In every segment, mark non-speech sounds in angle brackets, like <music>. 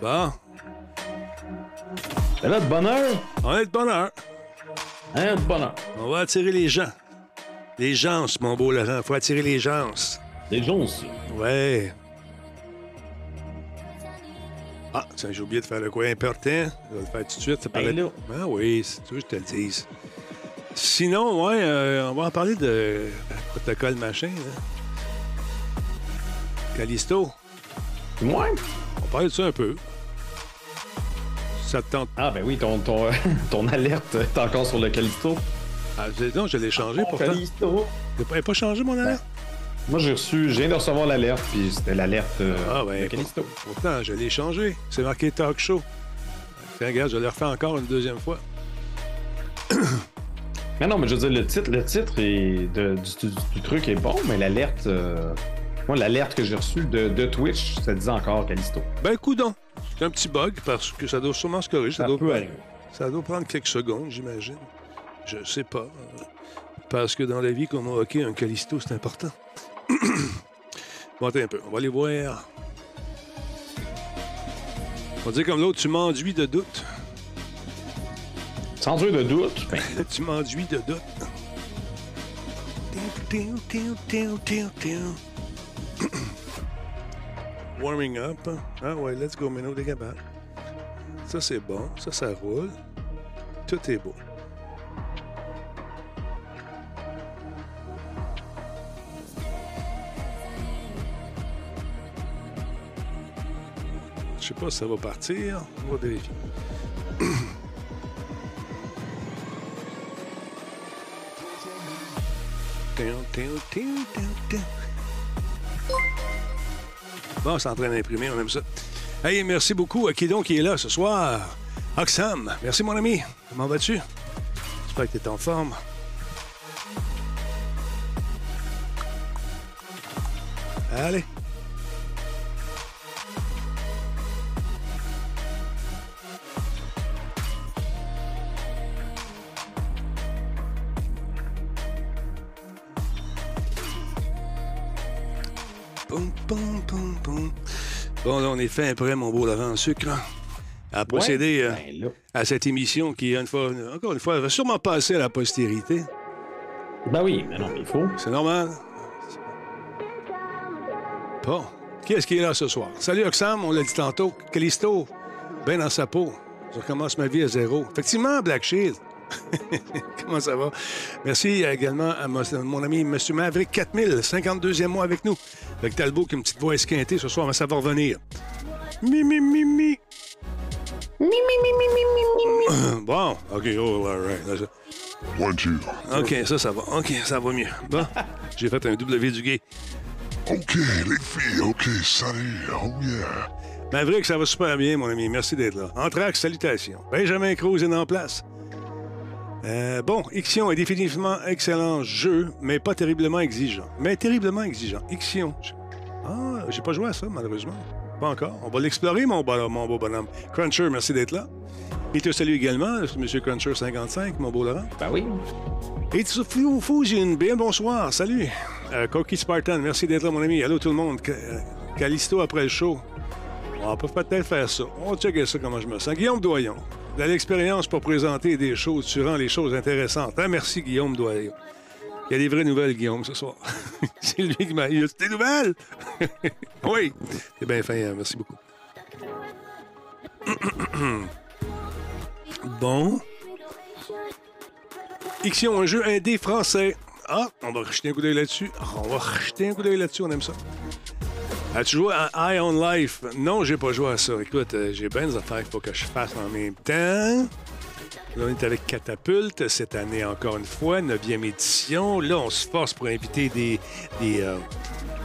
Bon, T'es là de bonheur? on est de bonheur. Hein, de bonheur. On va attirer les gens. Les gens, mon beau Laurent. Faut attirer les gens. Des gens. Ouais. Ah, tiens, j'ai oublié de faire le coin important. Je vais le faire tout de suite. Ça Ben paraît... Ah oui, si tu veux, je te le dise. Sinon, ouais, euh, on va en parler de euh, protocole machin. Là. Callisto, Ouais. on parle de ça un peu. Ah, ben oui, ton, ton, <laughs> ton alerte est encore sur le Callisto. Ah, non, je l'ai changé Oh, pourtant. Callisto. Il n'a pas changé mon alerte? Moi, j'ai reçu, je viens de recevoir l'alerte, puis c'était l'alerte euh, Ah, ben, de Callisto. Pourtant, je l'ai changé. C'est marqué talk show. Tiens, regarde, je le refais encore une deuxième fois. <coughs> Mais non, mais je veux dire, le titre, le titre est de- du, du- du truc est bon, mais l'alerte. euh, moi, l'alerte que j'ai reçue de, de Twitch, ça disait encore Callisto. Ben, coudon. C'est un petit bug parce que ça doit sûrement se corriger. Ça, Ça doit, peut arriver. ça doit prendre quelques secondes, j'imagine. Je sais pas. Euh, Parce que dans la vie, comme au hockey, un Callisto, c'est important. <coughs> bon, attends un peu. On va aller voir. On va dire comme l'autre, tu m'enduis de doute. Sans dire de doute, ben, tu m'enduis de doute. Warming up. Ah ouais, let's go, Mino, des capable. Ça, c'est bon. Ça, ça roule. Tout est beau. Je sais pas si ça va partir. On va vérifier. <clears throat> Bon, c'est en train d'imprimer, on aime ça. Hey, merci beaucoup à qui donc qui est là ce soir. Oxam, merci mon ami. Comment vas-tu? J'espère que tu es en forme. Allez. Bon, là, on est fait prêt, mon beau Laurent Sucre, à procéder euh, ben à cette émission qui, une fois, encore une fois, va sûrement passer à la postérité. Ben oui, mais non, mais il faut. C'est normal. Bon. Qui est-ce qui est là ce soir? Salut Oxam, on l'a dit tantôt. Callisto, bien dans sa peau. Je recommence ma vie à zéro. Effectivement, Black Shield. <laughs> Comment ça va? Merci également à mon, mon ami M. Maverick 4000, 52e mois avec nous. Avec Talbot qui a une petite voix esquintée ce soir, mais ça va revenir. Mi, mi, mi, mi. <coughs> Bon, OK, oh, all right. Là, ça- One, two. OK, ça, ça va. OK, ça va mieux. Bon, <laughs> j'ai fait un W du gay. OK, les filles, OK, salut. Oh yeah. Maverick, ça va super bien, mon ami. Merci d'être là. Entraque, salutations. Benjamin Cruz est en place. Euh, bon, Ixion est définitivement excellent jeu, mais pas terriblement exigeant. Mais terriblement exigeant. Ixion. je- Ah, j'ai pas joué à ça, malheureusement. Pas encore. On va l'explorer, mon, bon- mon beau bonhomme. Cruncher, merci d'être là. Il te salue également, M. Cruncher 55, mon beau Laurent. Ben oui. Et tu fou, Fujin, bien bonsoir, salut. Euh, Spartan, merci d'être là, mon ami. Allô tout le monde. Ca- Callisto après le show. On peut peut-être faire ça. On va checker ça, comment je me sens. Guillaume Doyon, de l'expérience pour présenter des choses, tu rends les choses intéressantes. Hein, merci, Guillaume Doyon. Il y a des vraies nouvelles, Guillaume, ce soir. <laughs> C'est lui qui m'a... A des nouvelles? <laughs> oui. C'est bien fin, hein, merci beaucoup. <coughs> bon. Ixion, un jeu indé français. Ah, on va jeter un coup d'œil là-dessus. On va jeter un coup d'œil là-dessus, on aime ça. As-tu joué à Eye on Life? Non, j'ai pas joué à ça. Écoute, euh, j'ai bien des affaires qu'il faut que je fasse en même temps. Là, on est avec Catapulte, cette année encore une fois, 9e édition. Là, on se force pour inviter des, des, euh,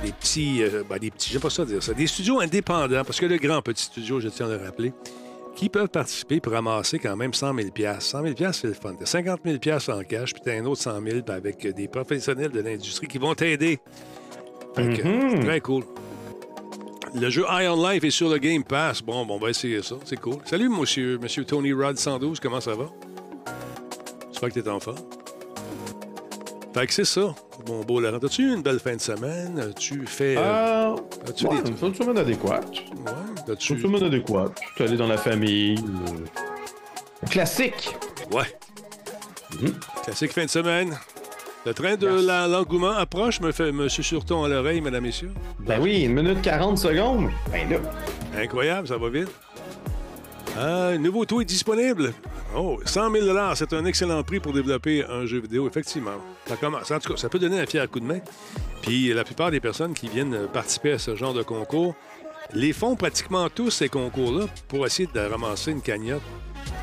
des petits, euh, ben, des petits, j'aime pas ça dire ça, des studios indépendants, parce que le grand petit studio, je tiens à le rappeler, qui peuvent participer pour ramasser quand même 100 000 100 000 c'est le fun. T'as 50 000 en cash, puis t'as un autre 100 000 avec des professionnels de l'industrie qui vont t'aider. Fait que, c'est Très cool. Le jeu Eye on Life est sur le Game Pass. Bon, bon on va essayer ça. C'est cool. Salut, monsieur, monsieur Tony Rod 112. Comment ça va? J'espère que t'es en forme. Fait que c'est ça, mon beau Laurent. As-tu eu une belle fin de semaine? Tu fais. euh, Euh, as-tu ouais, des- une fin de semaine adéquate. Ouais, as-tu- Une semaine adéquate. Tu es allé dans la famille. euh, Classique. Ouais. Mhm. Classique fin de semaine. Le train de l'engouement approche, me fait me susurre-t-on à l'oreille, mesdames, messieurs. Ben oui, une minute 40 secondes. Ben là. Incroyable, ça va vite. Euh, nouveau tweet disponible. Oh, 100 000 c'est un excellent prix pour développer un jeu vidéo, effectivement. Ça commence. En tout cas, ça peut donner un fier coup de main. Puis la plupart des personnes qui viennent participer à ce genre de concours les font pratiquement tous ces concours-là pour essayer de ramasser une cagnotte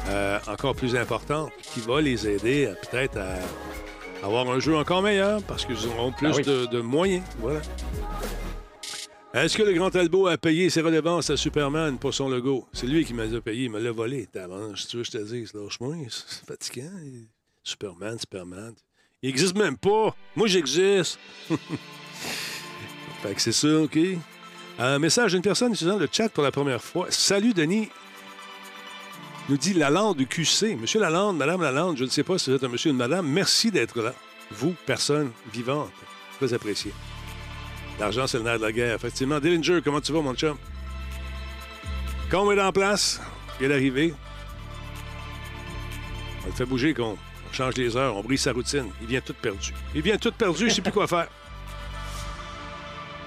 euh, encore plus importante qui va les aider à, peut-être à avoir un jeu encore meilleur parce qu'ils auront plus Ah oui. de, de moyens. Voilà. Est-ce que le grand Talbot a payé ses redevances à Superman pour son logo? C'est lui qui m'a payé, il me l'a volé. Tu veux que je te dise, lâche-moi, c'est fatigant. Superman, Superman. Il existe même pas. Moi, j'existe. <laughs> fait que c'est ça, OK? Un message d'une personne utilisant le chat pour la première fois. Salut, Denis. Nous dit Lalande QC. Monsieur Lalande, Madame Lalande, je ne sais pas si vous êtes un monsieur ou une madame. Merci d'être là. Vous, personne vivante. Très apprécié. L'argent, c'est le nerf de la guerre. Effectivement. Dillinger, comment tu vas, mon chum? Combe est en place. Il est arrivé. On le fait bouger, Combe. On change les heures, on brise sa routine. Il vient tout perdu. Il vient tout perdu, il ne sait plus quoi faire.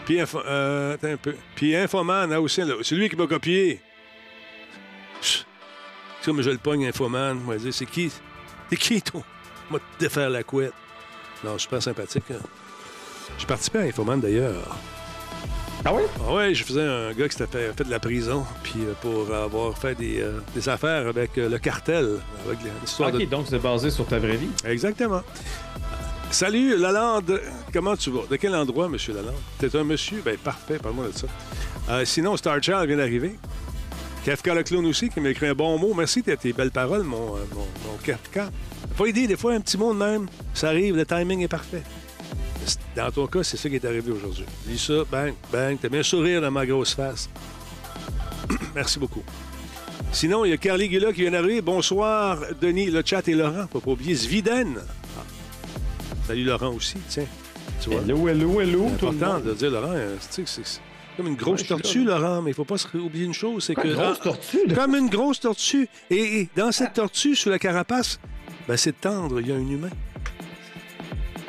Puis, euh. Puis Infoman, là aussi, c'est lui qui m'a copié. Comme je le pogne, Infoman, moi, dire, c'est qui? C'est qui, toi? Moi, te défaire la couette. Non, je suis pas sympathique. hein. J'ai participé à Infoman, d'ailleurs. Ah oui? Ah ouais, je faisais un gars qui s'était fait, fait de la prison, puis euh, pour avoir fait des, euh, des affaires avec euh, le cartel, avec l'histoire Ok, de... donc c'est basé sur ta vraie vie. Exactement. Salut, Lalande. Comment tu vas? De quel endroit, Monsieur Lalande? T'es un monsieur? Ben parfait, parle-moi de ça. Sinon, Star Child vient d'arriver. Kafka le clown aussi, qui m'a écrit un bon mot. Merci de tes belles paroles, mon, euh, mon, mon Kafka. Pas idée, des fois, un petit mot de même. Ça arrive, le timing est parfait. Dans ton cas, c'est ça qui est arrivé aujourd'hui. Lis ça, bang, bang. T'as mis un sourire dans ma grosse face. <clears throat> Merci beaucoup. Sinon, il y a Carly Guilla qui vient d'arriver. Bonsoir, Denis, le chat et Laurent. Faut pas oublier Sviden. Ah. Salut Laurent aussi, tiens. Tu vois, Hello, hello, hello. c'est tout le important de dire Laurent. euh, c'est comme une grosse Ouais, tortue, là. Laurent, mais il faut pas oublier une chose, c'est que... Une grosse ah, tortue, là? Comme une grosse tortue. Et, et dans cette tortue, sous la carapace, ben, c'est tendre, il y a un humain.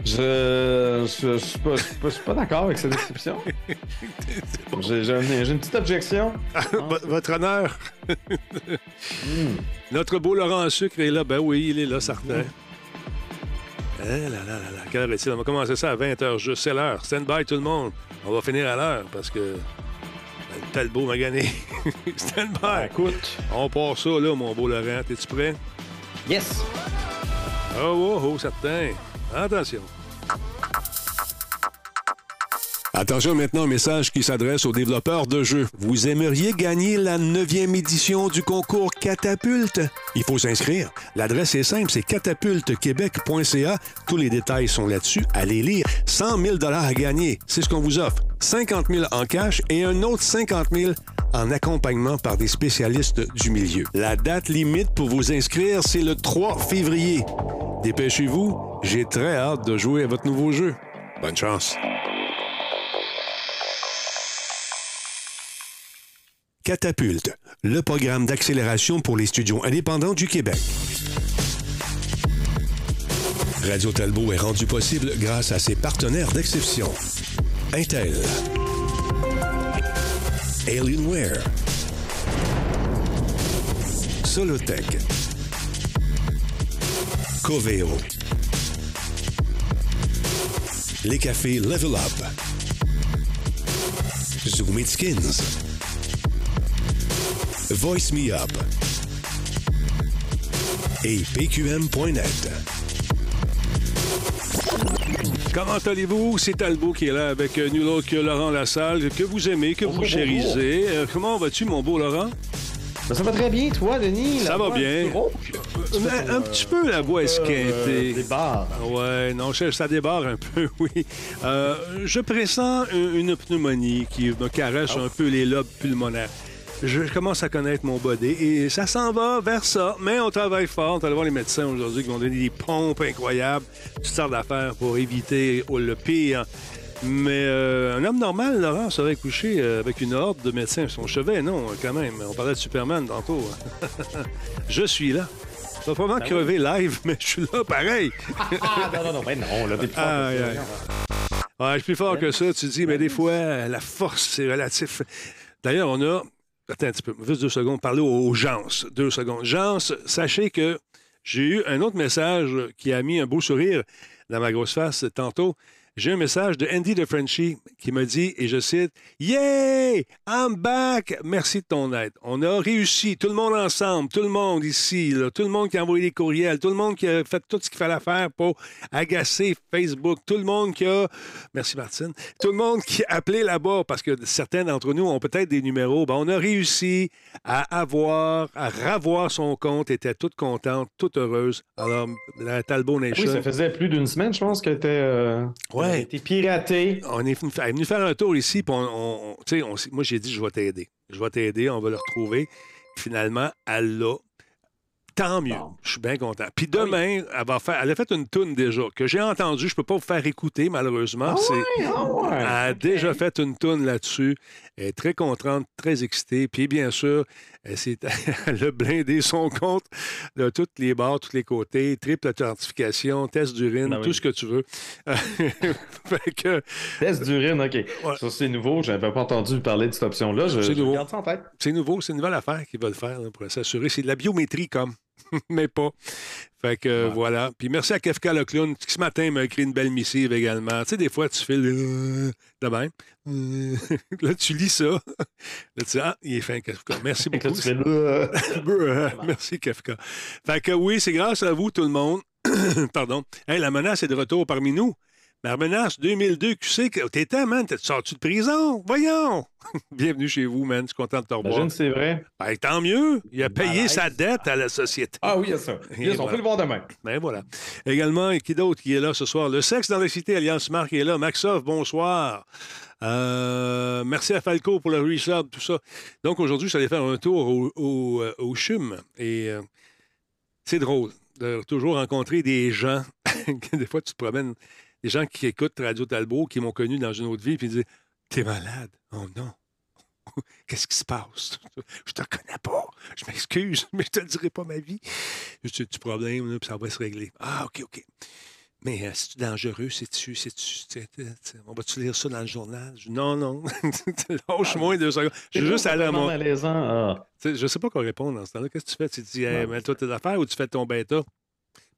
Je, je, je suis pas, d'accord avec cette description. <laughs> J'ai j'ai un- j'ai une petite objection. V- Votre honneur. Hmm. Notre beau Laurent en sucre est là. Ben oui, il est là, certain. Eh là là là là. Quelle heure est-il? On va commencer ça à 20h juste. C'est l'heure. Stand by tout le monde. On va finir à l'heure parce que ben, Talbot m'a gagné. <laughs> Stand by. Ben, écoute. On part ça là, mon beau Laurent. T'es-tu prêt? Yes. Oh, oh, oh, certain. Attention. Attention maintenant, un message qui s'adresse aux développeurs de jeux. Vous aimeriez gagner la 9e édition du concours Catapulte? Il faut s'inscrire. L'adresse est simple, c'est catapultequebec.ca. Tous les détails sont là-dessus. Allez lire. 100 000 à gagner, c'est ce qu'on vous offre. 50 000 en cash et un autre 50 000 en accompagnement par des spécialistes du milieu. La date limite pour vous inscrire, c'est le 3 février. Dépêchez-vous, j'ai très hâte de jouer à votre nouveau jeu. Bonne chance. Catapulte, le programme d'accélération pour les studios indépendants du Québec. Radio Talbot est rendu possible grâce à ses partenaires d'exception. Intel. Alienware. Solotech. Coveo. Les cafés Level Up. Zoom Skins. Voice Me Up. Et PQM.net. Comment allez-vous? C'est Talbot qui est là avec euh, nul autre que Laurent Lassalle, que vous aimez, que vous chérisez. Euh, comment vas-tu, mon beau Laurent? Ben, ça va très bien, toi, Denis? Ça va bien. rauque. Un, petit peu la voix Euh, esquintée. des barres. Ouais, non, ça ça débarre un peu, <laughs> oui. Euh, je pressens une, une pneumonie qui me caresse un peu les lobes pulmonaires. Je commence à connaître mon body et ça s'en va vers ça. Mais on travaille fort. On va aller voir les médecins aujourd'hui qui vont donner des pompes incroyables, toutes sortes d'affaires pour éviter le pire. Mais euh, un homme normal, Laurent, serait couché euh, avec une horde de médecins sur son chevet. Non, quand même. On parlait de Superman tantôt. <laughs> je suis là. Je vais probablement crever live, mais je suis là pareil. Ah, non, non, non, ben non, là, t'es plus fort que Aïe, ça. aïe. Ouais, je suis plus fort que ça. Tu dis, mais des fois, la force, c'est relatif. D'ailleurs, on a. Attends un petit peu, juste deux secondes. Parler aux gens. Deux secondes. Gens, sachez que j'ai eu un autre message qui a mis un beau sourire dans ma grosse face tantôt. J'ai un message de Andy de Frenchie qui me dit, et je cite, Yay! I'm back! Merci de ton aide. On a réussi, tout le monde ensemble, tout le monde ici, là, tout le monde qui a envoyé des courriels, tout le monde qui a fait tout ce qu'il fallait faire pour agacer Facebook, tout le monde qui a. Merci Martine. Tout le monde qui a appelé là-bas, parce que certains d'entre nous ont peut-être des numéros. Ben, on a réussi à avoir, à ravoir son compte, était toute contente, toute heureuse. Alors, la Talbot Oui, Nation. ça faisait plus d'une semaine, je pense, qu'elle était, euh, Ouais. Elle a été piratée. on est elle est venu faire un tour ici, puis on, moi j'ai dit je vais t'aider. Je vais t'aider, on va le retrouver. Finalement, elle l'a. Tant mieux. Bon. Je suis bien content. Puis demain, elle va faire. Elle a fait une toune déjà que j'ai entendue. Je peux pas vous faire écouter, malheureusement. Ah ouais, ah ouais. Elle a déjà fait une toune là-dessus. Elle est très contente, très excitée. Puis bien sûr, elle <laughs> a blindé son compte de toutes les barres, tous les côtés, triple authentification, test d'urine, Ben oui. tout ce que tu veux. <laughs> fait que Test d'urine, OK. Ouais. Ça, c'est nouveau. Je n'avais pas entendu parler de cette option-là. Je, C'est je nouveau. garde ça en tête. c'est nouveau, c'est une nouvelle affaire qu'ils veulent faire là, pour s'assurer. C'est de la biométrie comme, <laughs> mais pas. Fait que Ouais. voilà. Puis merci à Kefka le clown qui ce matin m'a écrit une belle missive également. Tu sais, des fois, tu fais le de même. Euh, <laughs> là, tu lis ça. <laughs> Là, tu dis, ah, il est fin, Kefka. Merci là, beaucoup. tu fais là. Euh, Merci, Kefka. Fait que oui, c'est grâce à vous, tout le monde. <clears throat> Pardon. Hey, la menace est de retour parmi nous. La menace 2002, QC, que t'étais, man, t'es sorti de prison. Voyons. <laughs> Bienvenue chez vous, man. Je suis content de te revoir. Imagine, c'est vrai. Ben, tant mieux. Il a payé Malaise. sa dette à la société. Ah oui, il y a ça. <laughs> Yes, on voilà. peut le voir demain. Ben voilà. Également, qui d'autre qui est là ce soir? Le sexe dans la cité, Alliance Marc est là. Maxov, bonsoir. Euh, merci à Falco pour le resub, tout ça. Donc aujourd'hui, je suis allé faire un tour au, au, euh, au CHUM. Et euh, c'est drôle de toujours rencontrer des gens. <laughs> des fois, tu te promènes, des gens qui écoutent Radio Talbot, qui m'ont connu dans une autre vie, puis ils disent T'es malade? Oh non. <laughs> Qu'est-ce qui se passe? <laughs> Je te connais pas. Je m'excuse, <laughs> mais je te dirai pas ma vie. Un petit problème, là, puis ça va se régler. Ah, OK, OK. Mais euh, c'est-tu dangereux? C'est-tu. c'est-tu- c'est- c'est- On va-tu lire ça dans le journal? Je non, non. Lâche-moi deux secondes. Je suis juste allé à mon. Ah. Je sais pas quoi répondre dans ce temps-là. Qu'est-ce que tu fais? Tu dis, hey, Non. mets-toi tes affaires ou tu fais ton bêta?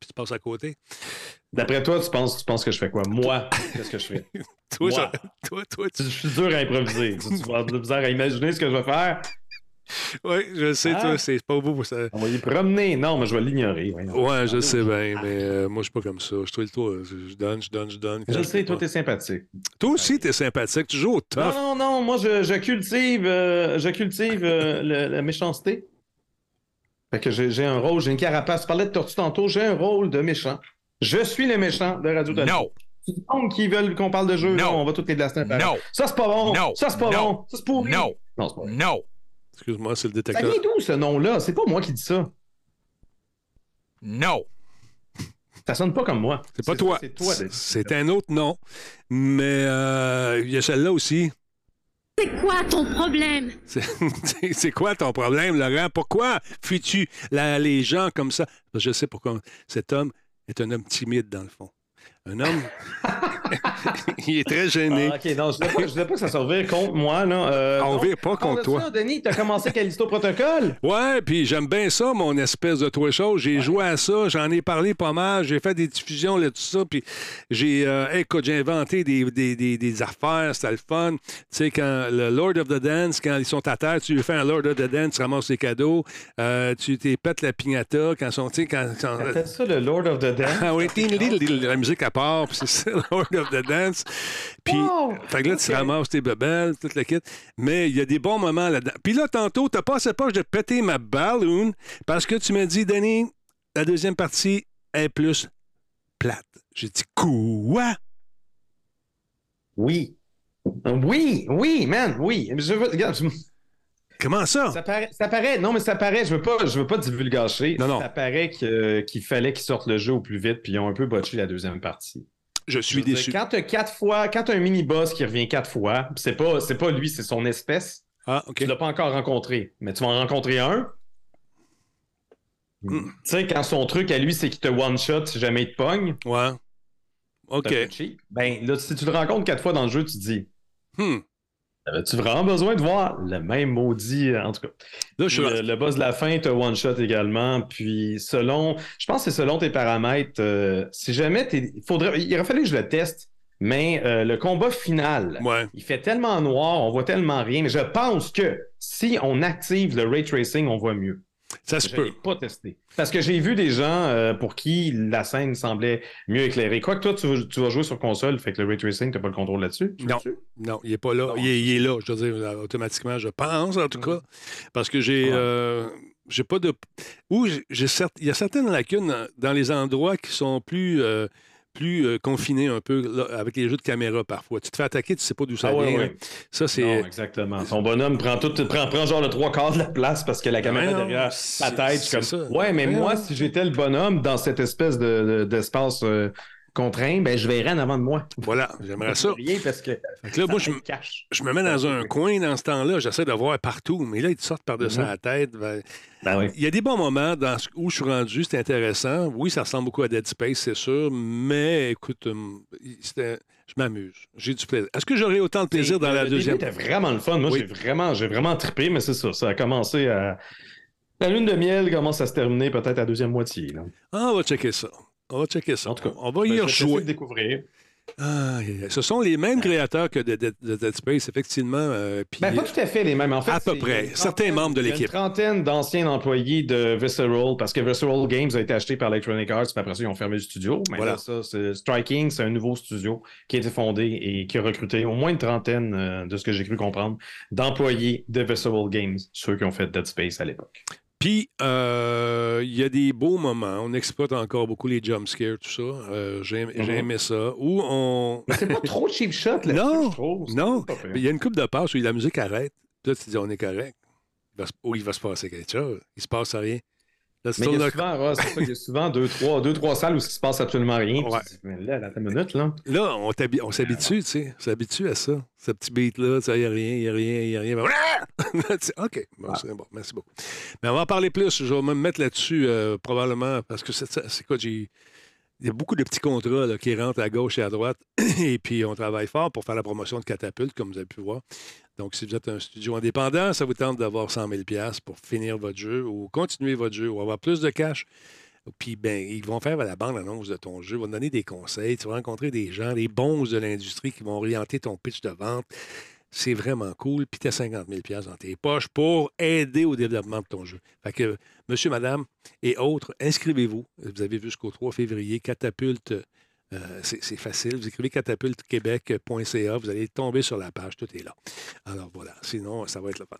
Puis tu passes à côté. D'après toi, tu penses, tu penses que je fais quoi? Moi, qu'est-ce que je fais? <laughs> Toi, Moi. toi, toi, tu. Je suis dur à improviser. tu, tu vas avoir misère à imaginer ce que je vais faire. Oui, je sais, Ah. toi, c'est pas beau pour ça. On va y promener. Non, mais je vais l'ignorer. voyons. Ouais, je sais bien, mais euh, moi, je suis pas comme ça. Je trouve le tour. Je donne, je donne, je donne. Je sais, toi, t'es sympathique. Toi aussi, t'es sympathique. Tu joues au tough. Non, non, non, moi, je, je cultive, euh, je cultive euh, le- la méchanceté. Fait que j'ai un rôle, j'ai une carapace. Tu parlais de tortue tantôt, j'ai un rôle de méchant. Je suis le méchant de Radio Talbot. No, Du monde qui veulent qu'on parle de jeu, Non. on va toutes les blaster. pareil. no, Ça, c'est pas bon. Non. Ça, c'est pas Non. bon. Ça, c'est pourri. no, Non, c'est pas bon. no, Excuse-moi, c'est le Ça détecteur. vient d'où, ce nom-là? C'est pas moi qui dis ça. no. Ça sonne pas comme moi. C'est pas toi. C'est toi. C'est- C'est un autre nom. Mais euh, il y a celle-là aussi. C'est quoi ton problème? <laughs> C'est quoi ton problème, Laurent? Pourquoi fuis-tu les gens comme ça? Je sais pourquoi. Cet homme est un homme timide, dans le fond. Un homme? <laughs> il est très gêné. Ah, ok, non, je voulais je voulais pas que ça se revire contre moi. Là. Euh, On donc, vire pas contre toi. ça, Denis, t'as commencé Callisto Protocol? <laughs> Ouais, puis j'aime bien ça, mon espèce de trois choses. J'ai joué à ça, j'en ai parlé pas mal, j'ai fait des diffusions là-dessus, ça, puis j'ai, euh, écoute, j'ai inventé des, des, des, des affaires, c'était le fun. Tu sais, quand le Lord of the Dance, quand ils sont à terre, tu lui fais un Lord of the Dance, tu ramasses les cadeaux, euh, tu t'es pètes la pignata, quand ils sont, tu sais, quand... ça, le Lord of the Dance? <laughs> ah oui, la musique à part, puis c'est ça, <laughs> Lord of the Dance. Puis, Wow! fait que là, tu ramasses tes bebelles, toute la kit. Mais il y a des bons moments là-dedans. Puis là, tantôt, t'as pas assez poche de péter ma balloon parce que tu m'as dit, Denis, la deuxième partie est plus plate. J'ai dit, quoi? Oui. Oui, oui, man, oui. Je veux, regarde, je- Comment ça? Ça paraît, ça paraît- non, mais ça paraît, je veux pas, je veux pas divulgacher. Non, non. Ça paraît que- qu'il fallait qu'ils sortent le jeu au plus vite, puis ils ont un peu botché la deuxième partie. Je Je suis dire, déçu. Quand t'as quatre fois, quand t'as un mini-boss qui revient quatre fois, c'est pas, c'est pas lui, c'est son espèce, Ah, OK. tu l'as pas encore rencontré, mais tu vas en rencontrer un. Mm. Tu sais, quand son truc à lui, c'est qu'il te one-shot si jamais il te pogne, Ouais. OK. ben là, si tu le rencontres quatre fois dans le jeu, tu te dis, Hmm. Avais-tu vraiment besoin de voir le même maudit, euh, en tout cas? Là, je suis Le, le boss de la fin, tu one-shot également. Puis, selon, je pense que c'est selon tes paramètres. euh, si jamais t'es. il Faudrait, il aurait fallu que je le teste, mais euh, le combat final, Ouais. il fait tellement noir, on voit tellement rien. Mais je pense que si on active le ray tracing, on voit mieux. Ça se Je l'ai peut. pas testé. Parce que j'ai vu des gens euh, pour qui la scène semblait mieux éclairée. Quoique toi, tu vas, tu vas jouer sur console, fait que le ray tracing, tu pas le contrôle là-dessus. Tu Non. Non, il n'est pas là. Il est, il est là, je veux dire, automatiquement, je pense, en tout cas. Parce que j'ai. Ouais. euh, j'ai pas de. Ou j'ai- il y a certaines lacunes dans les endroits qui sont plus. euh, plus euh, confinés un peu là, avec les jeux de caméra parfois. Tu te fais attaquer, tu sais pas d'où ça Ah ouais, vient. ouais. là. Ça, c'est. Non, exactement. Son bonhomme prend tout, prend, prend genre le trois quarts de la place parce que la caméra non, derrière sa tête. Comme, ça. ouais, mais Ouais, moi, si j'étais le bonhomme dans cette espèce de, de- d'espace euh, contraint, ben, je verrais en avant de moi. Voilà, j'aimerais ça. Rien parce que là, moi, je, ça me cache. je me mets dans un coin dans ce temps-là, j'essaie de voir partout, mais là, ils te sortent par-dessus Mhm. la tête. ben, Ben oui. Il y a des bons moments dans ce- où je suis rendu, c'est intéressant. Oui, ça ressemble beaucoup à Dead Space, c'est sûr, mais écoute, hum, c'était- je m'amuse. J'ai du plaisir. Est-ce que j'aurai autant de plaisir dans la le deuxième? début était vraiment le fun. Moi, Oui. j'ai vraiment, j'ai vraiment trippé, mais c'est ça. Ça a commencé à. La lune de miel commence à se terminer peut-être à la deuxième moitié. là. Ah, on va checker ça. On va checker ça. En tout cas, on va Ben, y essayer rejouer. de découvrir. Ah, ce sont les mêmes créateurs que de, de- de Dead Space, effectivement. euh, puis- Ben, pas tout à fait les mêmes. En fait, À peu près. Certains membres de il y a l'équipe. Une trentaine d'anciens employés de Visceral, parce que Visceral Games a été acheté par Electronic Arts, puis après ça, ils ont fermé le studio. Mais Voilà. là, ça, c'est Striking, c'est un nouveau studio qui a été fondé et qui a recruté au moins une trentaine, euh, de ce que j'ai cru comprendre, d'employés de Visceral Games, ceux qui ont fait Dead Space à l'époque. Puis, euh, il y a des beaux moments. On exploite encore beaucoup les jumpscares, tout ça. Euh, J'ai Mhm. aimé ça. Où on. Mais c'est pas trop cheap shot, là Non, trouve. Non. Il y a une coupe de passes où la musique arrête. Là, tu te dis, on est correct. Il va se- Ou il va se passer quelque chose. Il se passe rien. Mais il y a souvent, Ross, c'est ça, il y a souvent deux, trois, deux, trois salles où il se passe absolument rien. Ouais. tu te dis, mais là, attends une minute, là. Là, on, s'habitue, tu sais. On s'habitue à ça. Ce petit beat-là, il n'y a rien, il n'y a rien, il n'y a rien. <laughs> Sais, OK, bon, Ouais. c'est bon, merci beaucoup. Mais on va en parler plus. Je vais me mettre là-dessus, euh, probablement, parce que c'est quoi, j'ai. Il y a beaucoup de petits contrats qui rentrent à gauche et à droite. <clears throat> et puis, on travaille fort pour faire la promotion de Catapulte, comme vous avez pu voir. Donc, si vous êtes un studio indépendant, ça vous tente d'avoir 100 000 pour finir votre jeu ou continuer votre jeu ou avoir plus de cash. Puis, ben, ils vont faire la bande-annonce de ton jeu, ils vont donner des conseils, tu vas rencontrer des gens, des bons de l'industrie qui vont orienter ton pitch de vente. C'est vraiment cool. Puis, tu as 50 000 dans tes poches pour aider au développement de ton jeu. Fait que, monsieur, madame et autres, inscrivez-vous. Vous avez jusqu'au 3 février, catapulte. Euh, c'est facile. Vous écrivez catapultequebec.ca, vous allez tomber sur la page, tout est là. Alors voilà, sinon, ça va être le fun.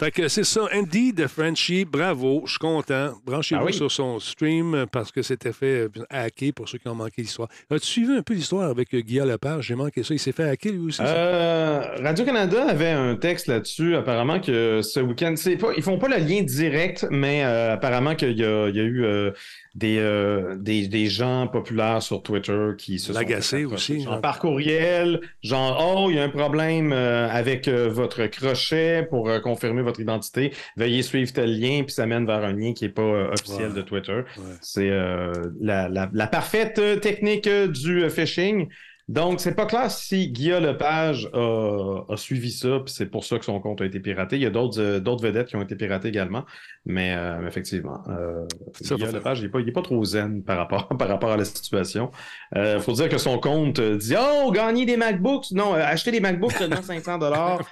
Fait que c'est ça. Andy de Frenchy, bravo, je suis content. Branchez-vous Ah oui? sur son stream euh, parce que c'était fait euh, hacker pour ceux qui ont manqué l'histoire. As-tu suivi un peu l'histoire avec Guillaume Lepage? J'ai manqué ça. Il s'est fait hacker lui aussi. Euh, Radio-Canada avait un texte là-dessus, apparemment que ce week-end, pas, ils font pas le lien direct, mais euh, apparemment qu'il y a, il y a eu des, euh, des, des gens populaires sur Twitter qui se L'agacé sont aussi, genre genre. par courriel, genre oh il y a un problème euh, avec euh, votre crochet pour euh, confirmer votre identité, veuillez suivre tel lien puis ça mène vers un lien qui est pas euh, officiel Ouais. de Twitter. Ouais. C'est euh, la, la- la parfaite technique du phishing. Donc, c'est pas clair si Guillaume Lepage a, a suivi ça, puis c'est pour ça que son compte a été piraté. Il y a d'autres euh, vedettes qui ont été piratées également, mais euh, effectivement, euh, Ça, Guillaume Lepage, il n'est pas, trop zen par rapport, <laughs> par rapport à la situation. Il faut dire que son compte dit « Oh, gagner des MacBooks! » Non, acheter des MacBooks seulement <laughs> 500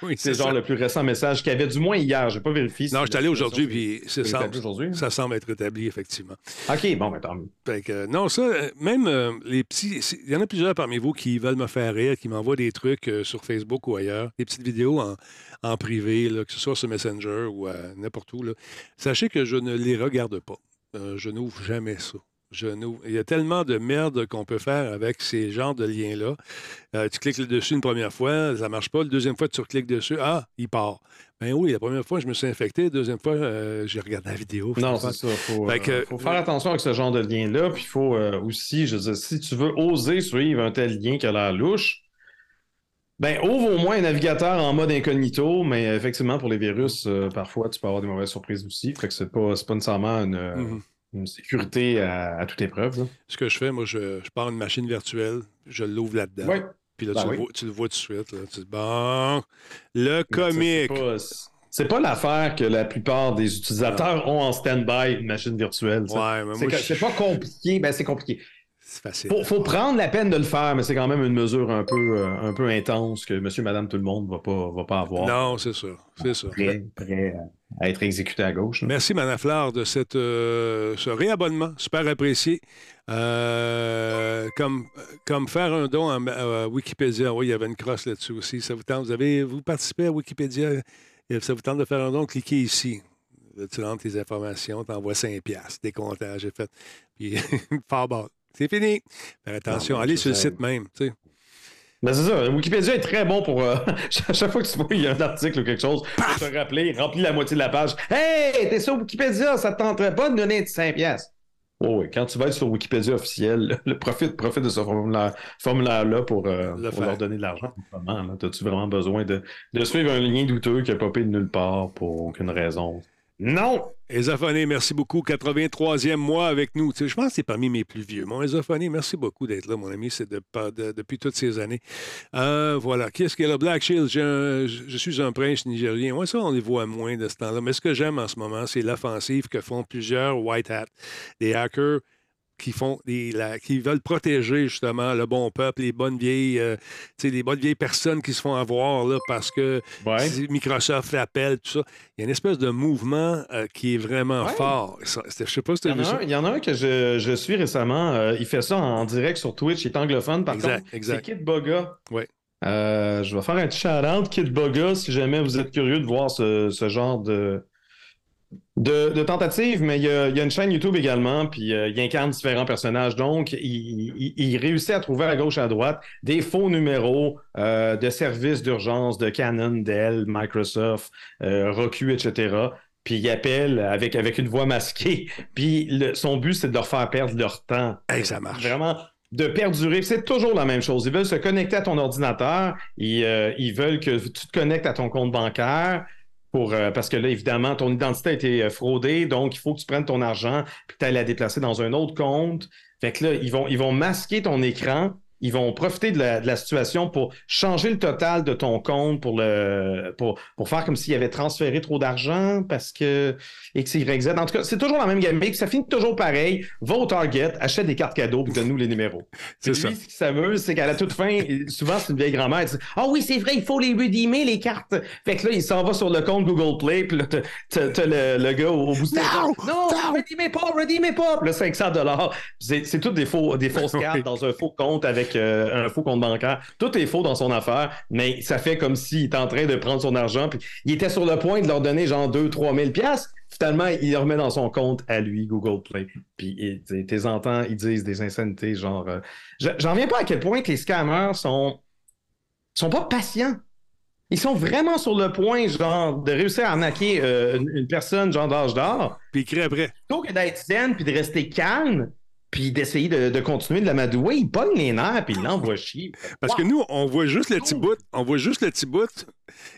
Oui, C'est genre ça. le plus récent message qu'il y avait, du moins hier. J'ai pas vérifié. Non, si je suis allé aujourd'hui, puis ça. rétablie aujourd'hui. Ça semble être établi, effectivement. OK, bon, ben tant mieux. Non, ça, même les petits. Il y en a plusieurs parmi vous qui veulent me faire rire, qui m'envoient des trucs euh, sur Facebook ou ailleurs, des petites vidéos en, en privé, là, que ce soit sur Messenger ou euh, n'importe où. là. Sachez que je ne les regarde pas. Euh, je n'ouvre jamais ça. Je. Il y a tellement de merde qu'on peut faire avec ces genres de liens-là. Tu cliques dessus une première fois, ça ne marche pas. La deuxième fois, tu recliques dessus, ah, il part. Ben oui, la première fois, je me suis infecté. La deuxième fois, euh, j'ai regardé la vidéo. Non, c'est ça. Il faut, que- euh, faut faire attention avec ce genre de lien-là. Puis il faut euh, aussi, je veux dire, si tu veux oser suivre un tel lien qui a l'air louche, ben ouvre au moins un navigateur en mode incognito. Mais effectivement, pour les virus, parfois, tu peux avoir des mauvaises surprises aussi. Fait que c'est pas, pas nécessairement une, Mhm. une sécurité à, à toute épreuve. là. Ce que je fais, moi, je, je pars une machine virtuelle, je l'ouvre là-dedans. Ouais. Puis là, Ben tu, oui. le vois, tu le vois tout de suite. Là. Tu dis, bon, le comique. pas- C'est pas l'affaire que la plupart des utilisateurs ont en stand-by une machine virtuelle. Ouais, je- c'est pas compliqué, ben c'est compliqué. C'est facile. Faut, faut prendre la peine de le faire, mais c'est quand même une mesure un peu, euh, un peu intense que monsieur, madame, tout le monde va pas, va pas avoir. Non, c'est ça. C'est ça. Prêt, prêt à être exécuté à gauche. là. Merci, Mme Fleur, de cette, euh, ce réabonnement. Super apprécié. Euh, comme, comme faire un don à, à Wikipédia. Oui, il y avait une crosse là-dessus aussi. Ça vous tente? Vous avez vous participez à Wikipédia? Ça vous tente de faire un don? Cliquez ici. Là, tu rentres tes informations, tu envoies 5 piastres. T'es content, j'ai fait. Puis, <laughs> fort bas. C'est fini. Faire attention. Ah, Allez je sur le site même. tu sais. Ben c'est ça. Wikipédia est très bon pour. euh, <laughs> à chaque fois que tu vois il y a un article ou quelque chose, pour te rappeler, remplis la moitié de la page. Hey, t'es sur Wikipédia, ça te tenterait pas de donner 5 pièces. Oh oui, quand tu vas être sur Wikipédia officiel, le profite, profite de ce formulaire- formulaire-là pour, euh, Le pour leur donner de l'argent. T'as-tu vraiment besoin de, de suivre un lien douteux qui a popé de nulle part pour aucune raison? Non! Esophoné, merci beaucoup. 83e mois avec nous. Je pense que c'est parmi mes plus vieux. Mon Esophoné, merci beaucoup d'être là, mon ami. C'est depuis toutes ces années. Euh, voilà. Qu'est-ce qu'il y a là? Black Shield, je suis un prince nigérien. Moi, ça, on les voit moins de ce temps-là. Mais ce que j'aime en ce moment, c'est l'offensive que font plusieurs White Hat, des hackers qui font des, la- qui veulent protéger justement le bon peuple, les bonnes vieilles, euh, les bonnes vieilles personnes qui se font avoir là, parce que Ouais. Microsoft l'appelle, tout ça. Il y a une espèce de mouvement euh, qui est vraiment Ouais. fort. Ça, Je sais pas si tu as y, vu en a ça. il y en a un que je, je suis récemment. euh, il fait ça en direct sur Twitch. Il est anglophone, par Exact, contre. C'est Kid Boga. Ouais. Je vais faire un shout-out, Kid Boga, si jamais vous êtes curieux de voir ce, ce genre de, de, de tentative. Mais il y, a, il y a une chaîne YouTube également, puis euh, il incarne différents personnages. Donc, il, il- il réussit à trouver à gauche et à droite des faux numéros euh, de services d'urgence de Canon, Dell, Microsoft, euh, Roku, etc. Puis il appelle avec, avec une voix masquée. Puis le- son but, c'est de leur faire perdre leur temps. Hey, ça marche. Vraiment de perdurer. C'est toujours la même chose. Ils veulent se connecter à ton ordinateur. Ils, euh, ils veulent que tu te connectes à ton compte bancaire. Pour, euh, parce que là, évidemment, ton identité a été euh, fraudée, donc il faut que tu prennes ton argent puis que tu ailles la déplacer dans un autre compte. Fait que là, ils vont, ils vont masquer ton écran, ils vont profiter de la, de la situation pour changer le total de ton compte pour, le, pour, pour faire comme s'il avait transféré trop d'argent parce que X, Y, Z. En tout cas, c'est toujours la même gamique, ça finit toujours pareil. Va au Target, achète des cartes cadeaux puis donne-nous les numéros. <laughs> C'est ça. ce qui s'amuse, c'est qu'à la toute fin, souvent, c'est une vieille grand-mère. Elle dit Ah oui, c'est vrai, il faut les redeemer, les cartes. Fait que là, il s'en va sur le compte Google Play, puis là, t'as- le, le gars au, au bout du téléphone. Non, redeemez pas, redeemez pas. Puis là, 500 dollars. C'est c'est tout des, faux, des fausses <laughs> cartes dans un faux compte avec euh, un faux compte bancaire. Tout est faux dans son affaire, mais ça fait comme s'il était en train de prendre son argent, puis il était sur le point de leur donner genre 2-3 000 piastres. Finalement, il le remet dans son compte à lui, Google Play. Puis tes entends, ils disent des insanités, genre. euh, je- J'en viens pas à quel point que les scammers sont, sont pas patients. Ils sont vraiment sur le point, genre, de réussir à arnaquer euh, une, personne, genre d'âge d'or, Puis il crie après. plutôt que d'être zen puis de rester calme, puis d'essayer de, de continuer de la madouer, il pogne les nerfs puis il l'envoie chier. Parce que nous, on voit juste le petit bout. On voit juste le petit bout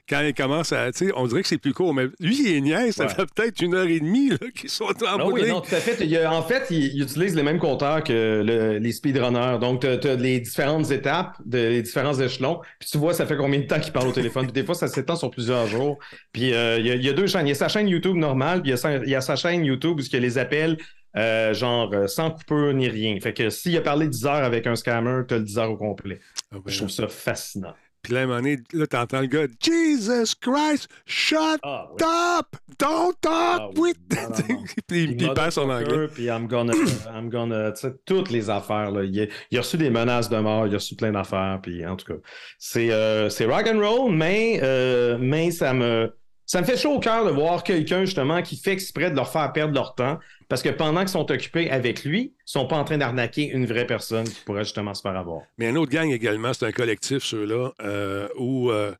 quand il commence à. Tu sais, on dirait que c'est plus court. Mais lui, il est niaise. Ça Ouais. fait peut-être une heure et demie là, qu'ils sont en Ah bout de oui, non, tout à fait. Il y a- en fait, il, il utilise les mêmes compteurs que le- les speedrunners. Donc, tu as, les différentes étapes, de- les différents échelons. Puis tu vois, ça fait combien de temps qu'il parle au téléphone? Puis des fois, ça s'étend sur plusieurs jours. Puis euh, il, y a, il y a deux chaînes. Il y a sa chaîne YouTube normale, puis il y a sa, il y a sa chaîne YouTube où il y a les appels euh, genre euh, sans coupure ni rien. Fait que s'il a parlé 10 heures avec un scammer, tu as le 10 heures au complet. Ah, ben, Je trouve ça fascinant. Puis là, à un moment donné, là, t'entends le gars Jesus Christ, shut Ah, oui. up! Don't talk Ah oui. with. Non, non. <laughs> puis il- passe en anglais. Puis I'm gonna, <coughs> I'm gonna, tu sais, toutes les affaires. Là. Il, a, il a reçu des menaces de mort, il a reçu plein d'affaires. Puis en tout cas, c'est, euh, c'est rock and roll, mais, euh, mais ça me, Ça me fait chaud au cœur de voir quelqu'un, justement, qui fait exprès de leur faire perdre leur temps parce que pendant qu'ils sont occupés avec lui, ils sont pas en train d'arnaquer une vraie personne qui pourrait justement se faire avoir. Mais un autre gang également, c'est un collectif, ceux-là, euh, où euh,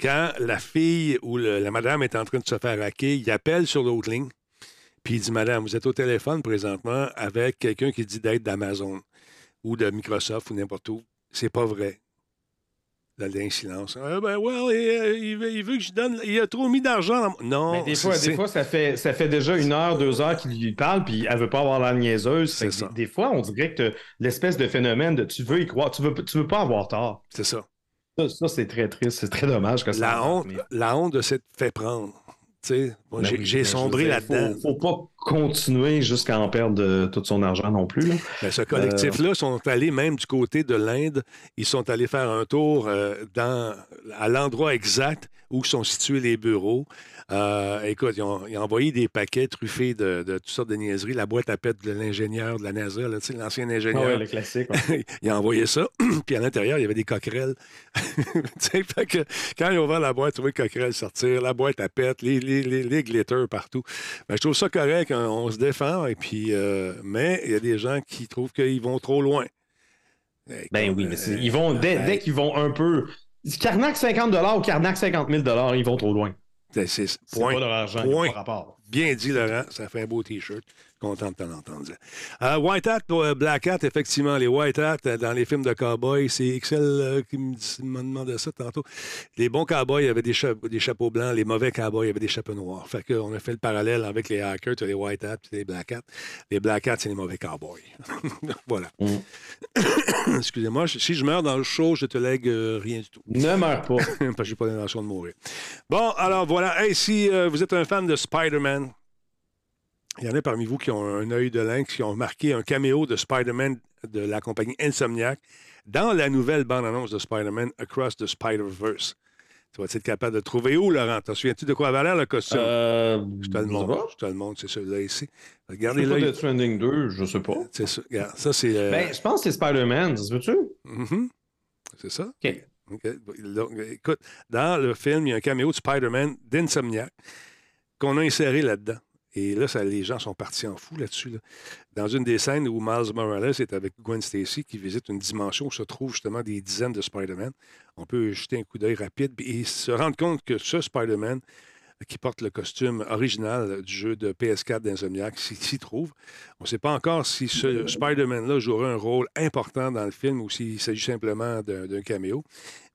quand la fille ou la madame est en train de se faire hacker, il appelle sur l'autre ligne, puis il dit Madame, vous êtes au téléphone présentement avec quelqu'un qui dit d'être d'Amazon ou de Microsoft ou n'importe où. C'est pas vrai. Un silence. Ah, ben, well, il, il veut, il veut que je donne. Il a trop mis d'argent dans Non. Mais des <laughs> fois, des fois ça, fait, ça fait déjà une heure, deux heures qu'il lui parle, puis elle veut pas avoir la niaiseuse. C'est ça. Des, des fois, on dirait que l'espèce de phénomène de tu veux y croire, tu veux, tu veux pas avoir tort. C'est ça. Ça, ça, c'est très triste, c'est très dommage que ça. La honte, la honte de s'être fait prendre. Moi, Ben j'ai oui, je sombré veux dire, là-dedans. Faut, pas continuer jusqu'à en perdre euh, tout son argent non plus. là. Ben, ce collectif-là sont allés même du côté de l'Inde. Ils sont allés faire un tour euh, dans, à l'endroit exact où sont situés les bureaux. Euh, écoute, ils ont, ils ont envoyé des paquets truffés de, de toutes sortes de niaiseries. La boîte à pète de l'ingénieur de la NASA, l'ancien Ah ingénieur. ouais, le classique. <laughs> ouais. il a envoyé ça. <clears throat> Puis à l'intérieur, il y avait des coquerelles. <laughs> Tu sais, fait que quand ils ont ouvert la boîte, tu vois les coquerelles sortir, la boîte à pète, les, les, les, les glitters partout. Ben, je trouve ça correct. hein, On, se défend. Et puis, euh, mais il y a des gens qui trouvent qu'ils vont trop loin. Ben oui, mais ils vont, dès, dès qu'ils vont un peu. Carnac 50 ou Carnac 50 000 ils vont trop loin. C'est- point. pas leur argent, Point. pas rapport. Bien dit, Laurent. Ça fait un beau T-shirt. Content de t'en entendre. Euh, White Hat, euh, Black Hat, effectivement, les White Hat euh, dans les films de cowboys, c'est XL euh, qui me dit- m'a demandé ça tantôt. Les bons cowboys avaient des, cha- des chapeaux blancs, les mauvais cowboys avaient des chapeaux noirs. Fait qu'on a fait le parallèle avec les hackers, les White Hat les Black Hat. Les Black Hat, c'est les mauvais cowboys. <laughs> voilà. Mm. <coughs> Excusez-moi, si je meurs dans le show, je te lègue euh, rien du tout. Ne meurs pas. <laughs> parce que j'ai pas l'intention de mourir. Bon, alors voilà. Hey, si vous êtes un fan de Spider-Man, il y en a parmi vous qui ont un œil de lynx, qui ont marqué un caméo de Spider-Man de la compagnie Insomniac dans la nouvelle bande-annonce de Spider-Man Across the Spider-Verse. Tu vas être capable de trouver où, Laurent? T'en souviens-tu de quoi avait l'air le costume? Euh, je te le montre. Je te le montre, c'est celui-là ici. Regardez sais pas l'œil. de Trending 2, je sais pas. C'est ça. Regarde, ça, c'est. euh, Ben, je pense que c'est Spider-Man, ça se veut-tu? mhm. C'est ça? OK. OK. Donc, écoute, dans le film, il y a un caméo de Spider-Man d'Insomniac qu'on a inséré là-dedans. Et là, ça, les gens sont partis en fou là-dessus. là. Dans une des scènes où Miles Morales est avec Gwen Stacy qui visite une dimension où se trouvent justement des dizaines de Spider-Man, on peut jeter un coup d'œil rapide et se rendre compte que ce Spider-Man qui porte le costume original du jeu de PS4 d'Insomniac s'y trouve. On ne sait pas encore si ce Spider-Man-là jouera un rôle important dans le film ou s'il s'agit simplement d'un caméo.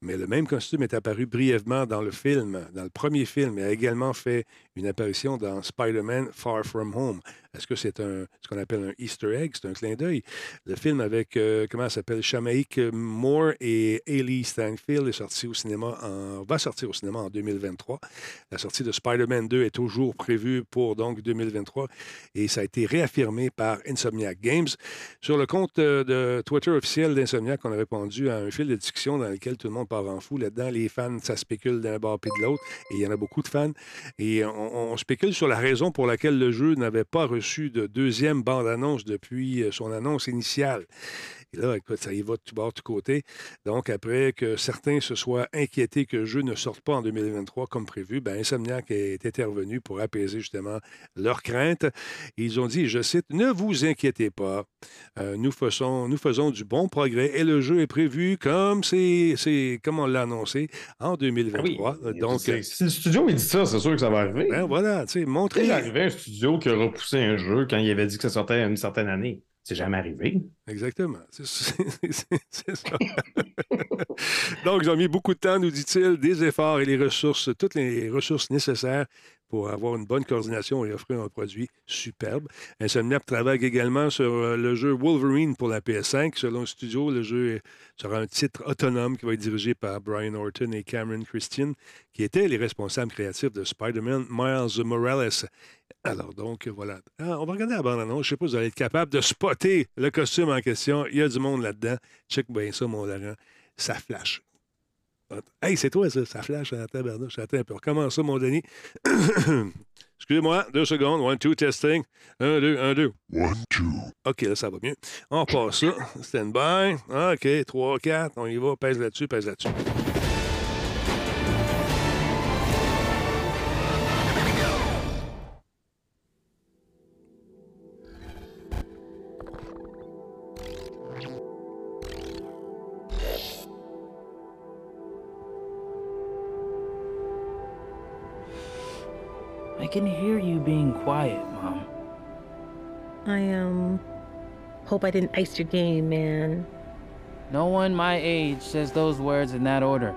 Mais le même costume est apparu brièvement dans le film, dans le premier film, et a également fait une apparition dans Spider-Man Far From Home. Est-ce que c'est un, ce qu'on appelle un Easter egg? C'est un clin d'œil. Le film avec, euh, comment ça s'appelle, Shamaik Moore et Haley Stanfield est sorti au cinéma en, va sortir au cinéma en 2023. La sortie de Spider-Man 2 est toujours prévue pour donc 2023 et ça a été réaffirmé par Insomniac Games. Sur le compte euh, de Twitter officiel d'Insomniac, on a répondu à un fil de discussion dans lequel tout le monde en fou. Là-dedans, les fans, ça spécule d'un bord puis de l'autre et il y en a beaucoup de fans. Et on, on spécule sur la raison pour laquelle le jeu n'avait pas reçu de deuxième bande-annonce depuis euh, son annonce initiale. Et là, écoute, ça y va de tout bord, de tout côté. Donc, après que certains se soient inquiétés que le jeu ne sorte pas en 2023 comme prévu, ben, Insomniac est intervenu pour apaiser justement leurs craintes. Et ils ont dit, je cite, Ne vous inquiétez pas, euh, nous, faisons, nous faisons du bon progrès et le jeu est prévu comme, c'est, c'est, comme on l'a annoncé en 2023. Donc, C'est- si le studio il dit ça, c'est sûr que ça va arriver. ben voilà, tu sais, Il montrez. est arrivé un studio qui a repoussé un jeu quand il avait dit que ça sortait une certaine année. C'est jamais arrivé. Exactement. C'est- ça. <laughs> <laughs> Donc, ils ont mis beaucoup de temps, nous dit-il, des efforts et les ressources, toutes les ressources nécessaires pour avoir une bonne coordination et offrir un produit superbe. Insomniac travaille également sur euh, le jeu Wolverine pour la PS5. Selon le studio, le jeu sera un titre autonome qui va être dirigé par Brian Orton et Cameron Christian, qui étaient les responsables créatifs de Spider-Man Miles Morales. Alors donc, voilà. Ah, on va regarder la bande-annonce. Je ne sais pas si vous allez être capable de spotter le costume en question. Il y a du monde là-dedans. Check bien ça, mon Laurent. Ça flash. Hey, c'est toi, ça. Ça flash à la tabarnouche. Attends un peu. Recommence ça, mon Denis. <coughs> Excusez-moi, deux secondes. One, two, testing. Un, deux, un, deux. One, two. OK, là, ça va mieux. On passe ça. Stand by. OK, trois, quatre. On y va. Pèse là-dessus, pèse là-dessus. Can hear you being quiet, Mom. I, um, hope I didn't ice your game, man. No one my age says those words in that order.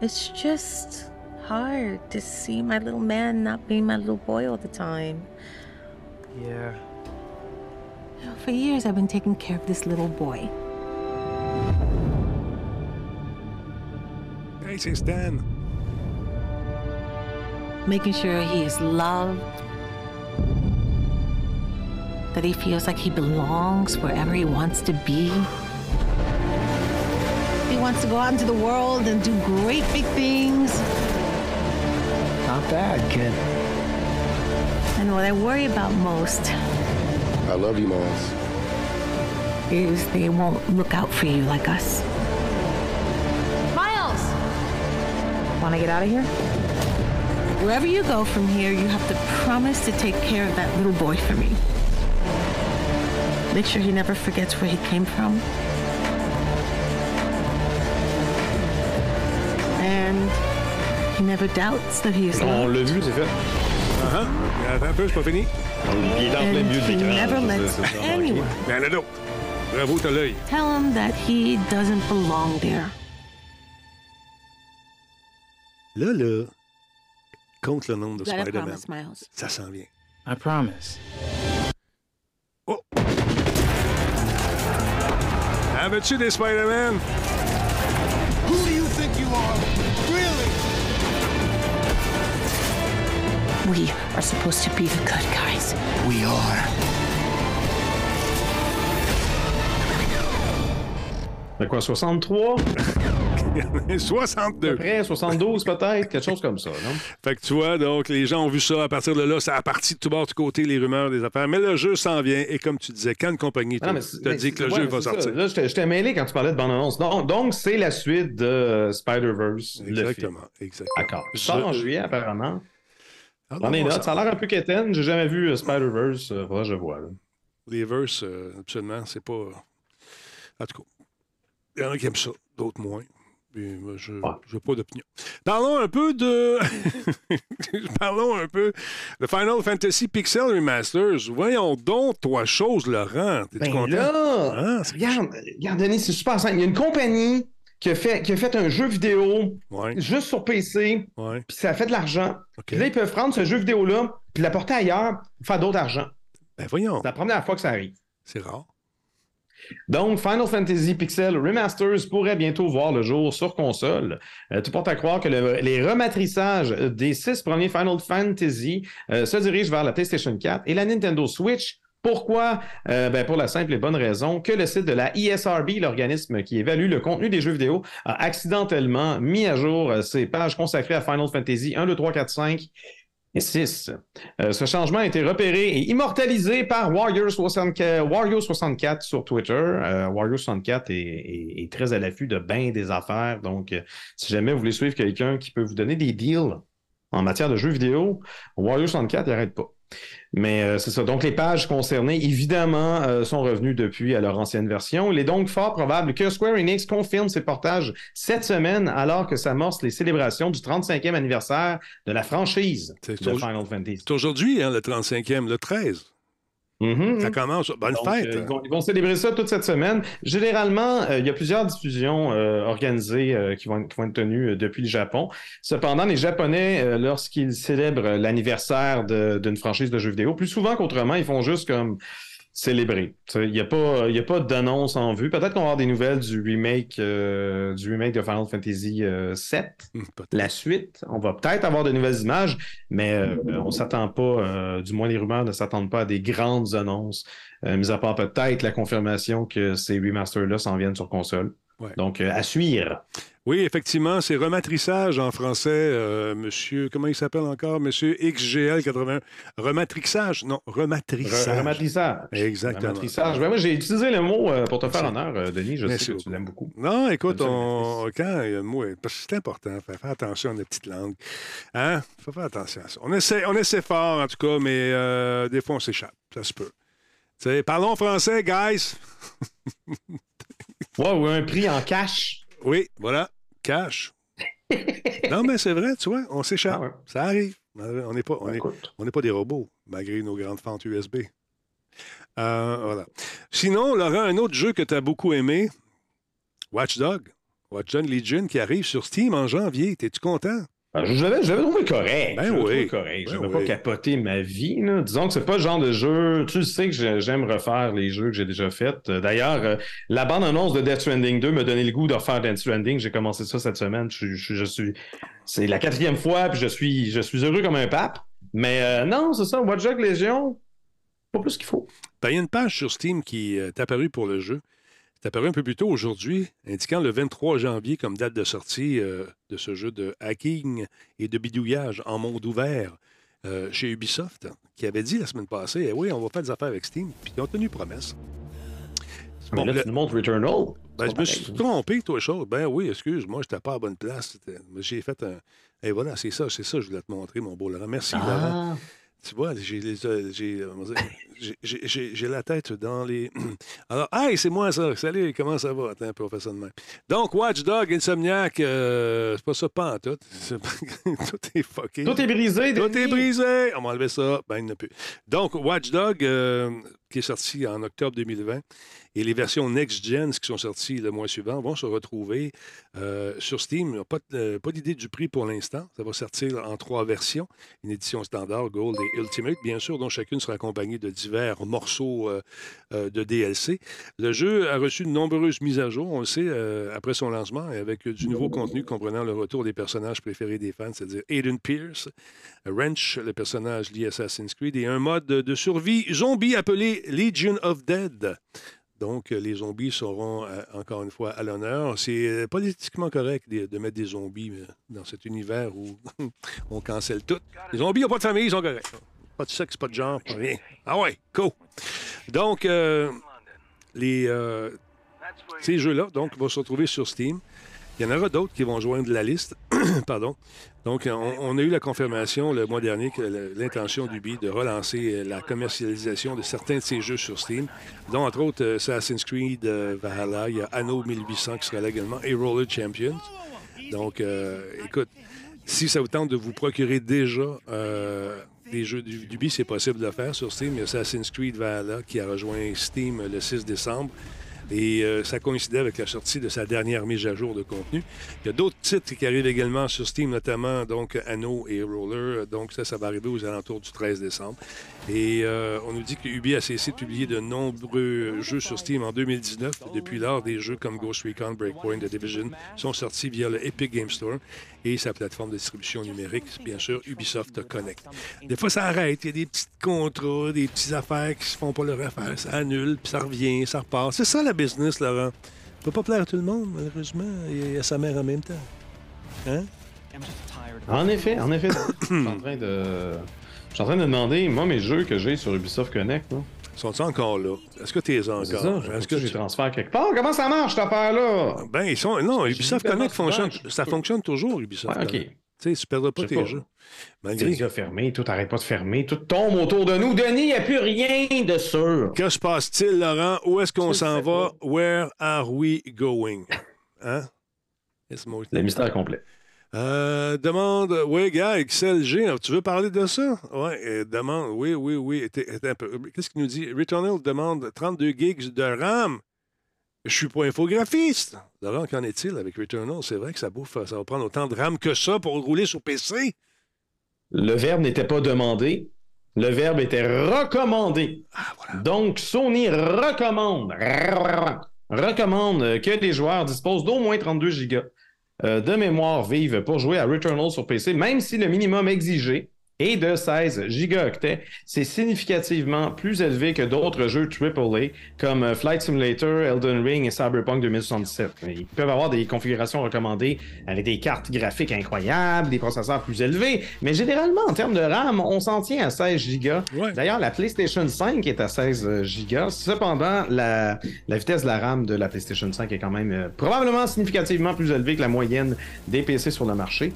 It's just hard to see my little man not being my little boy all the time. Yeah. You know, for years, I've been taking care of this little boy. Hey, c'est Stan. Making sure he is loved, that he feels like he belongs wherever he wants to be. He wants to go out into the world and do great big things. Not bad, kid. And what I worry about most I love you, Miles. is they won't look out for you like us. Miles! Want to get out of here? Wherever you go from here, you have to promise to take care of that little boy for me. Make sure he never forgets where he came from. And he never doubts that he is On loved. l'a vu, c'est fait. Ah, ah. Attends un peu, c'est pas fini. Il est en plein And milieu de he never lets anyone Mais il y en a d'autres. Bravo, t'as l'œil. tell him that he doesn't belong there. Là, là, compte le nombre de Spider-Man. Ça s'en vient. I promise. Oh! Avais-tu des Spider-Man? Who do you think you are? Really? We are supposed to be the good guys. We are. Fait quoi, 63? <laughs> À 62. peu près, 72 peut-être, quelque chose comme ça, non? Fait que tu vois, donc, les gens ont vu ça. À partir de là, ça a parti de tout bord, de côté, les rumeurs, des affaires. Mais le jeu s'en vient. Et comme tu disais, quand une compagnie c'est- t'a mais dit que le jeu va ça. sortir. Là, j'étais j'étais mêlé quand tu parlais de bande-annonce. Donc, donc c'est la suite de euh, Spider-Verse. le. Exactement. Exactement. D'accord. Sort en juillet, apparemment. Ah, non, les bon, notes, ça a l'air un peu quétaine. J'ai jamais vu euh, Spider-Verse. Euh, faudra que je vois. là. Les verses, euh, absolument, c'est pas. En tout cas, il y en a qui aiment ça, d'autres moins. Puis, moi, je n'ai pas d'opinion. Parlons un peu de. <laughs> Parlons un peu de Final Fantasy Pixel Remasters. Voyons donc, toi, chose, Laurent. T'es-tu Ben content? là, c'est- regarde, regarde, Denis, c'est super simple. Il y a une compagnie qui a fait, qui a fait un jeu vidéo Ouais, juste sur PC, ouais. puis ça a fait de l'argent. Puis là, ils peuvent prendre ce jeu vidéo-là, puis l'apporter ailleurs, pour faire d'autre argent. Ben, voyons, C'est la première fois que ça arrive. c'est rare. Donc, Final Fantasy Pixel Remasters pourrait bientôt voir le jour sur console. Euh, tout porte à croire que le- les rematrissages des six premiers Final Fantasy euh, se dirigent vers la PlayStation 4 et la Nintendo Switch. Pourquoi? Euh, ben, pour la simple et bonne raison que le site de la ESRB, l'organisme qui évalue le contenu des jeux vidéo, a accidentellement mis à jour euh, ses pages consacrées à Final Fantasy 1, 2, 3, 4, 5 et 6. Euh, ce changement a été repéré et immortalisé par Warrior 64, Wario 64 sur Twitter. Euh, Wario 64 est, très à l'affût de bien des affaires. Donc, euh, si jamais vous voulez suivre quelqu'un qui peut vous donner des deals en matière de jeux vidéo, Wario 64, il n'arrête pas. Mais euh, c'est ça. Donc, les pages concernées, évidemment, euh, sont revenues depuis à leur ancienne version. Il est donc fort probable que Square Enix confirme ses portages cette semaine, alors que s'amorcent les célébrations du 35e anniversaire de la franchise de Final Fantasy. C'est aujourd'hui, hein, le 35e, le 13. Mhm. Ça commence. Bonne Donc, fête. euh, ils, vont, ils vont célébrer ça toute cette semaine. Généralement, euh, il y a plusieurs diffusions euh, organisées euh, qui, vont, qui vont être tenues euh, depuis le Japon. Cependant, les Japonais, euh, lorsqu'ils célèbrent l'anniversaire d'une franchise de jeux vidéo, plus souvent qu'autrement, ils font juste comme sais, Il n'y a pas, il y a pas d'annonce en vue. Peut-être qu'on va avoir des nouvelles du remake, euh, du remake de Final Fantasy euh, 7 Hum, peut-être. la suite. On va peut-être avoir de nouvelles images, mais euh, on s'attend pas, euh, du moins les rumeurs ne s'attendent pas à des grandes annonces, euh, mis à part peut-être la confirmation que ces remasters-là s'en viennent sur console. Ouais. Donc, euh, à suivre. Oui, effectivement, c'est rematrissage en français, euh, monsieur, comment il s'appelle encore? Monsieur XGL81. Rematrixage? Non, rematrissage. Re- Rematrissage. Exactement. Rematrissage. Ben, moi, j'ai utilisé le mot euh, pour te faire Merci. honneur, euh, Denis. Je Merci sais que tu l'aimes beaucoup. Non, écoute, on... quand il y a le mot, parce que c'est important, faire attention à notre petite langue. Hein? faut faire attention à ça. On essaie, on essaie fort, en tout cas, mais euh, des fois, on s'échappe. Ça se peut. Parlons français, guys. <laughs> Ouais, ou un prix en cash. Oui, voilà, cash. <laughs> non, mais c'est vrai, tu vois, on s'échappe. Ah ouais. Ça arrive. On n'est pas, on est- on pas des robots, malgré nos grandes fentes USB. Euh, voilà. Sinon, Laurent, un autre jeu que tu as beaucoup aimé, Watch Dog. Watch Dog Legion qui arrive sur Steam en janvier. T'es-tu content? Ah, Je l'avais, je l'avais trouvé correct. Ben je l'avais oui. correct. Je Ben n'avais pas oui. capoté ma vie. là. Disons que c'est pas le genre de jeu. Tu sais que j'ai- j'aime refaire les jeux que j'ai déjà faits. Euh, D'ailleurs, euh, la bande-annonce de Death Stranding 2 m'a donné le goût de refaire Death Stranding. J'ai commencé ça cette semaine. Je, suis- je, je suis. C'est la quatrième fois, puis je suis, je suis heureux comme un pape. Mais euh, non, c'est ça. Watch Dogs Légion, pas plus qu'il faut. Ben, il y a une page sur Steam qui est apparue pour le jeu. C'est apparu un peu plus tôt aujourd'hui, indiquant le 23 janvier comme date de sortie euh, de ce jeu de hacking et de bidouillage en monde ouvert euh, chez Ubisoft, qui avait dit la semaine passée, eh oui, on va faire des affaires avec Steam, puis ils ont tenu promesse. Mais Bon, là, le- tu nous montres Returnal. Ben, je me suis trompé, toi, chose. Ben oui, excuse, moi, j'étais pas à la bonne place. J'ai fait un. Et voilà, c'est ça, c'est ça, je voulais te montrer, mon beau Laurent. Merci, Laurent. Ah, Tu vois, j'ai euh, j'ai la tête dans les. <clears throat> Alors, hey, c'est moi ça. Salut, comment ça va? Attends ça de même. Donc, Watchdog, Insomniac, euh, c'est pas ça, pas en tout. <laughs> C'est pas- tout est fucké. Tout est brisé. Tout Denis. est brisé. On va enlever ça. Ben, il n'y a plus. Donc, Watchdog, euh, qui est sorti en octobre 2020, et les versions Next-Gen qui sont sorties le mois suivant vont se retrouver euh, sur Steam. Pas, pas d'idée du prix pour l'instant. Ça va sortir en trois versions. Une édition standard, Gold et Ultimate, bien sûr, dont chacune sera accompagnée de divers morceaux euh, euh, de DLC. Le jeu a reçu de nombreuses mises à jour, on le sait, euh, après son lancement, avec du nouveau contenu comprenant le retour des personnages préférés des fans, c'est-à-dire Aiden Pierce, Wrench, le personnage lié à Assassin's Creed, et un mode de survie zombie appelé Legion of Dead. Donc, les zombies seront encore une fois à l'honneur. C'est politiquement correct de, de mettre des zombies dans cet univers où <laughs> on cancelle tout. Les zombies n'ont pas de famille, ils sont corrects. Pas de sexe, pas de genre, pas rien. <laughs> Ah ouais, cool. Donc, euh, les, euh, ces jeux-là donc, vont se retrouver sur Steam. Il y en aura d'autres qui vont joindre la liste. <coughs> Pardon. Donc, on, on a eu la confirmation le mois dernier que l'intention d'Ubi de relancer euh, la commercialisation de certains de ces jeux sur Steam, dont entre autres Assassin's Creed Valhalla, il y a Anno 1800 qui sera là également, et Roller Champions. Donc, euh, écoute, si ça vous tente de vous procurer déjà euh, des jeux d'U- d'Ubi, c'est possible de le faire sur Steam. Il y a Assassin's Creed Valhalla qui a rejoint Steam le 6 décembre. Et euh, ça coïncidait avec la sortie de sa dernière mise à jour de contenu. Il y a d'autres titres qui arrivent également sur Steam, notamment donc Anno et Roller. Donc ça, ça va arriver aux alentours du 13 décembre. Et euh, on nous dit que Ubi a cessé de publier de nombreux jeux sur Steam en 2019. Depuis lors, des jeux comme Ghost Recon, Breakpoint, The Division sont sortis via le Epic Game Store et sa plateforme de distribution numérique, bien sûr, Ubisoft Connect. Des fois, ça arrête. Il y a des petits contrats, des petites affaires qui se font pas leur affaire. Ça annule, puis ça revient, ça repart. C'est ça, la business, Laurent. On peut pas plaire à tout le monde, malheureusement. Il y a sa mère en même temps. Hein? En effet, en effet. <coughs> je suis en train de. Je suis en train de demander, moi, mes jeux que j'ai sur Ubisoft Connect, là. Sont-ils encore là? Est-ce que tu es encore? Est-ce est-ce que tu- transfert quelque part? Comment ça marche, cette affaire-là? Ben, ils sont. Non, Ubisoft Connect fonctionne. Ça fonctionne toujours, Ubisoft. Ouais, ok. Connect. Tu sais, tu perdras pas tes pas. jeux. Malgré. déjà fermé, tout arrête pas de fermer, tout tombe autour de nous. Denis, il n'y a plus rien de sûr. Que se passe-t-il, Laurent? Où est-ce qu'on s'en va? pas. Where are we going? Hein? Le mystère complet. Euh, demande, oui, gars, XLG, tu veux parler de ça? Oui, demande, oui, oui, oui. Qu'est-ce qu'il nous dit? Returnal demande 32 gigs de RAM. Je suis pas infographiste. Laurent, qu'en est-il avec Returnal? C'est vrai que ça bouffe, ça va prendre autant de RAM que ça pour rouler sur PC. Le verbe n'était pas demandé. Le verbe était recommandé. Ah, Donc, Sony recommande, recommande que les joueurs disposent d'au moins 32 gigas de mémoire vive pour jouer à Returnal sur PC, même si le minimum exigé est de 16 gigaoctets. C'est significativement plus élevé que d'autres jeux AAA comme euh, Flight Simulator, Elden Ring et Cyberpunk 2077. Ils peuvent avoir des configurations recommandées avec des cartes graphiques incroyables, des processeurs plus élevés, mais généralement, en termes de RAM, on s'en tient à 16 gigas. Ouais. D'ailleurs, la PlayStation 5 est à 16 gigas. Cependant, la, la vitesse de la RAM de la PlayStation 5 est quand même euh, probablement significativement plus élevée que la moyenne des PC sur le marché.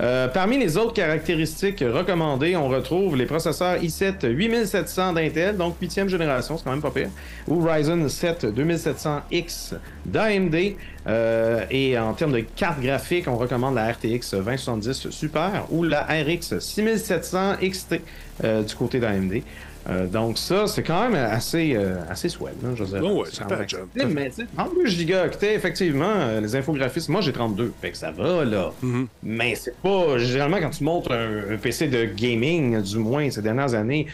Euh, parmi les autres caractéristiques recommandées, on retrouve les processeurs i7 8700 d'Intel, donc 8e génération, c'est quand même pas pire, ou Ryzen 7 2700X d'AMD. Euh, et en termes de carte graphique, on recommande la RTX 2070 Super ou la RX 6700 XT euh, du côté d'AMD. Euh, donc ça, c'est quand même assez, euh, assez swell. Là, je veux dire. Oh ouais, C'est un job. Mais tu sais, 32 gigaoctets, effectivement, euh, les infographistes, moi j'ai 32, fait que ça va là. Mhm. Mais c'est pas, généralement quand tu montres un, un PC de gaming, du moins ces dernières années,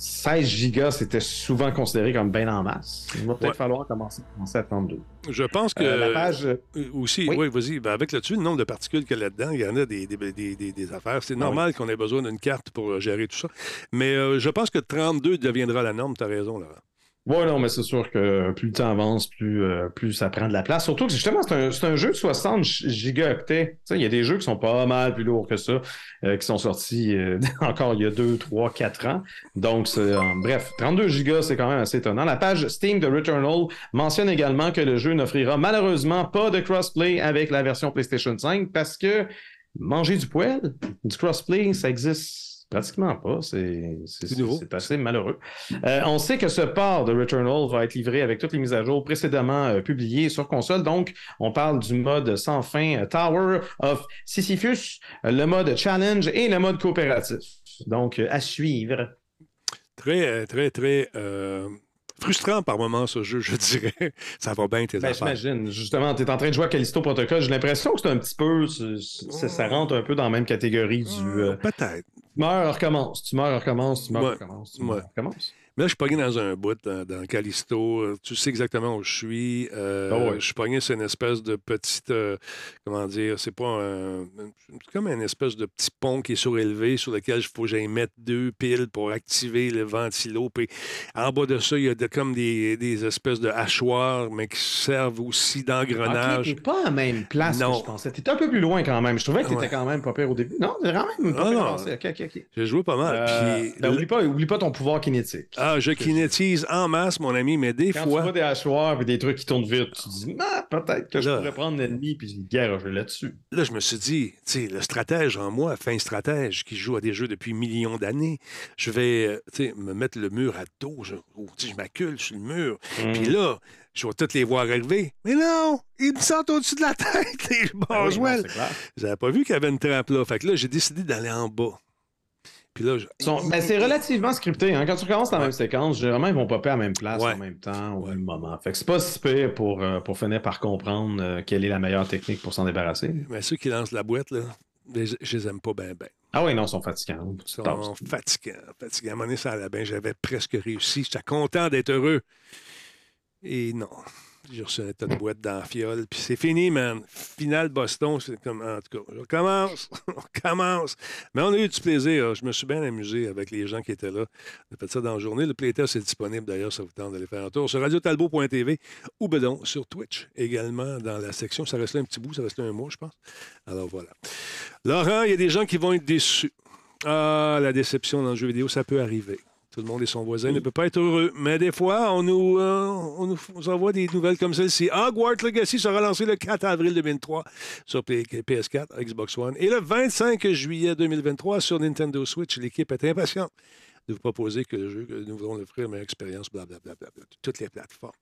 16 gigas c'était souvent considéré comme bien en masse. Il va peut-être Ouais. falloir commencer, commencer à 32. Je pense que. Euh, la page... Euh, Aussi, oui, Oui. vas-y. Ben, avec là-dessus, le nombre de particules qu'il y a là-dedans, il y en a des, des, des- des- des affaires. C'est normal qu'on ait besoin d'une carte pour euh, gérer tout ça. Mais euh, je pense que 32 deviendra la norme. Tu as raison, Laurent. Ouais, non, mais c'est sûr que plus le temps avance, plus, euh, plus ça prend de la place. Surtout que justement, c'est un, un jeu de 60 gi- gigaoctets. Il y a des jeux qui sont pas mal plus lourds que ça, euh, qui sont sortis euh, <laughs> encore il y a 2, 3, 4 ans. Donc, bref, 32 gigas, c'est quand même assez étonnant. La page Steam de Returnal mentionne également que le jeu n'offrira malheureusement pas de crossplay avec la version PlayStation 5 parce que manger du poêle, du crossplay, ça existe pratiquement pas. C'est assez malheureux. Euh, on sait que ce port de Returnal va être livré avec toutes les mises à jour précédemment euh, publiées sur console. Donc, on parle du mode sans fin euh, Tower of Sisyphus, le mode Challenge et le mode coopératif. Donc, à suivre. Très, très, très frustrant par moment, ce jeu, je dirais. <laughs> Ça va bien, tes Ben, affaires. j'imagine. Justement, tu es en train de jouer à Callisto Protocol. J'ai l'impression que c'est un petit peu. ça rentre un peu dans la même catégorie du. euh, Peut-être. Meurs, recommence. Tu meurs, recommence. Tu meurs, Ouais. recommence. Tu Ouais. meurs, recommence. Mais là, je suis pogné dans un bout, dans, dans Callisto. Tu sais exactement où je suis. Euh, Ah. Je suis pogné sur une espèce de petite. euh, comment dire C'est pas un. C'est comme une espèce de petit pont qui est surélevé sur lequel il faut que j'aille mettre deux piles pour activer le ventilo. Puis en bas de ça, il y a de- comme des, des espèces de hachoirs, mais qui servent aussi d'engrenage. t'es pas à la même place Non. que je pensais. T'étais un peu plus loin quand même. Je trouvais que t'étais Ouais. quand même pas pire au début. Non, même pas Ah, pire non. avancé. Ok, ok, ok. J'ai joué pas mal. Euh, puis ben, oublie, pas, oublie pas ton pouvoir kinétique. Ah, je kinétise en masse, mon ami, mais des Quand tu fois. vois des hachoirs et des trucs qui tournent vite, tu te dis, ah, peut-être que je Là. pourrais prendre l'ennemi puis garocher là-dessus. Là, je me suis dit, tu sais, le stratège en moi, fin stratège, qui joue à des jeux depuis millions d'années, je vais, euh, tu sais, me mettre le mur à dos, je, je m'accule sur le mur. Mm. Puis là, je vais toutes les voir arriver. Mais non, ils me sentent au-dessus de la <laughs> tête, les Ben oui, Boswell. c'est clair. J'avais pas vu qu'il y avait une trappe là. Fait que là, j'ai décidé d'aller en bas. Puis là, je... Ils sont- ben, c'est relativement scripté. Hein? Quand tu recommences dans la Ouais. même séquence, généralement, ils vont popper à la même place Ouais. en même temps au Ouais. même moment. Fait que c'est pas si pire pour, euh, pour finir par comprendre euh, quelle est la meilleure technique pour s'en débarrasser. mais ceux qui lancent la boîte, là, je, je les aime pas bien, bien. Ah oui, non, ils sont fatigants. Ils sont fatigants, fatigants. À un moment donné, ça allait bien. J'avais presque réussi. J'étais content d'être heureux. Et non. J'ai reçu un tas de boîtes dans la fiole. Puis c'est fini, man. Finale Boston, c'est comme. En tout cas, <laughs> on recommence. on commence. Mais on a eu du plaisir. Je me suis bien amusé avec les gens qui étaient là. On a fait ça dans la journée. Le playtest est disponible d'ailleurs, ça vous tente d'aller faire un tour sur radiotalbo.tv ou donc sur Twitch également dans la section. Ça reste là un petit bout, ça reste là un mois, je pense. Alors voilà. Laurent, il y a des gens qui vont être déçus. Ah, la déception dans le jeu vidéo, ça peut arriver. Tout le monde et son voisin ne peut pas être heureux. Mais des fois, on nous, euh, on nous envoie des nouvelles comme celle-ci. Hogwarts Legacy sera lancé le 4 avril 2003 sur P- PS4, Xbox One. Et le 25 juillet 2023 sur Nintendo Switch. L'équipe est impatiente de vous proposer que le jeu, que nous voulons offrir une meilleure expérience, blablabla, toutes les plateformes.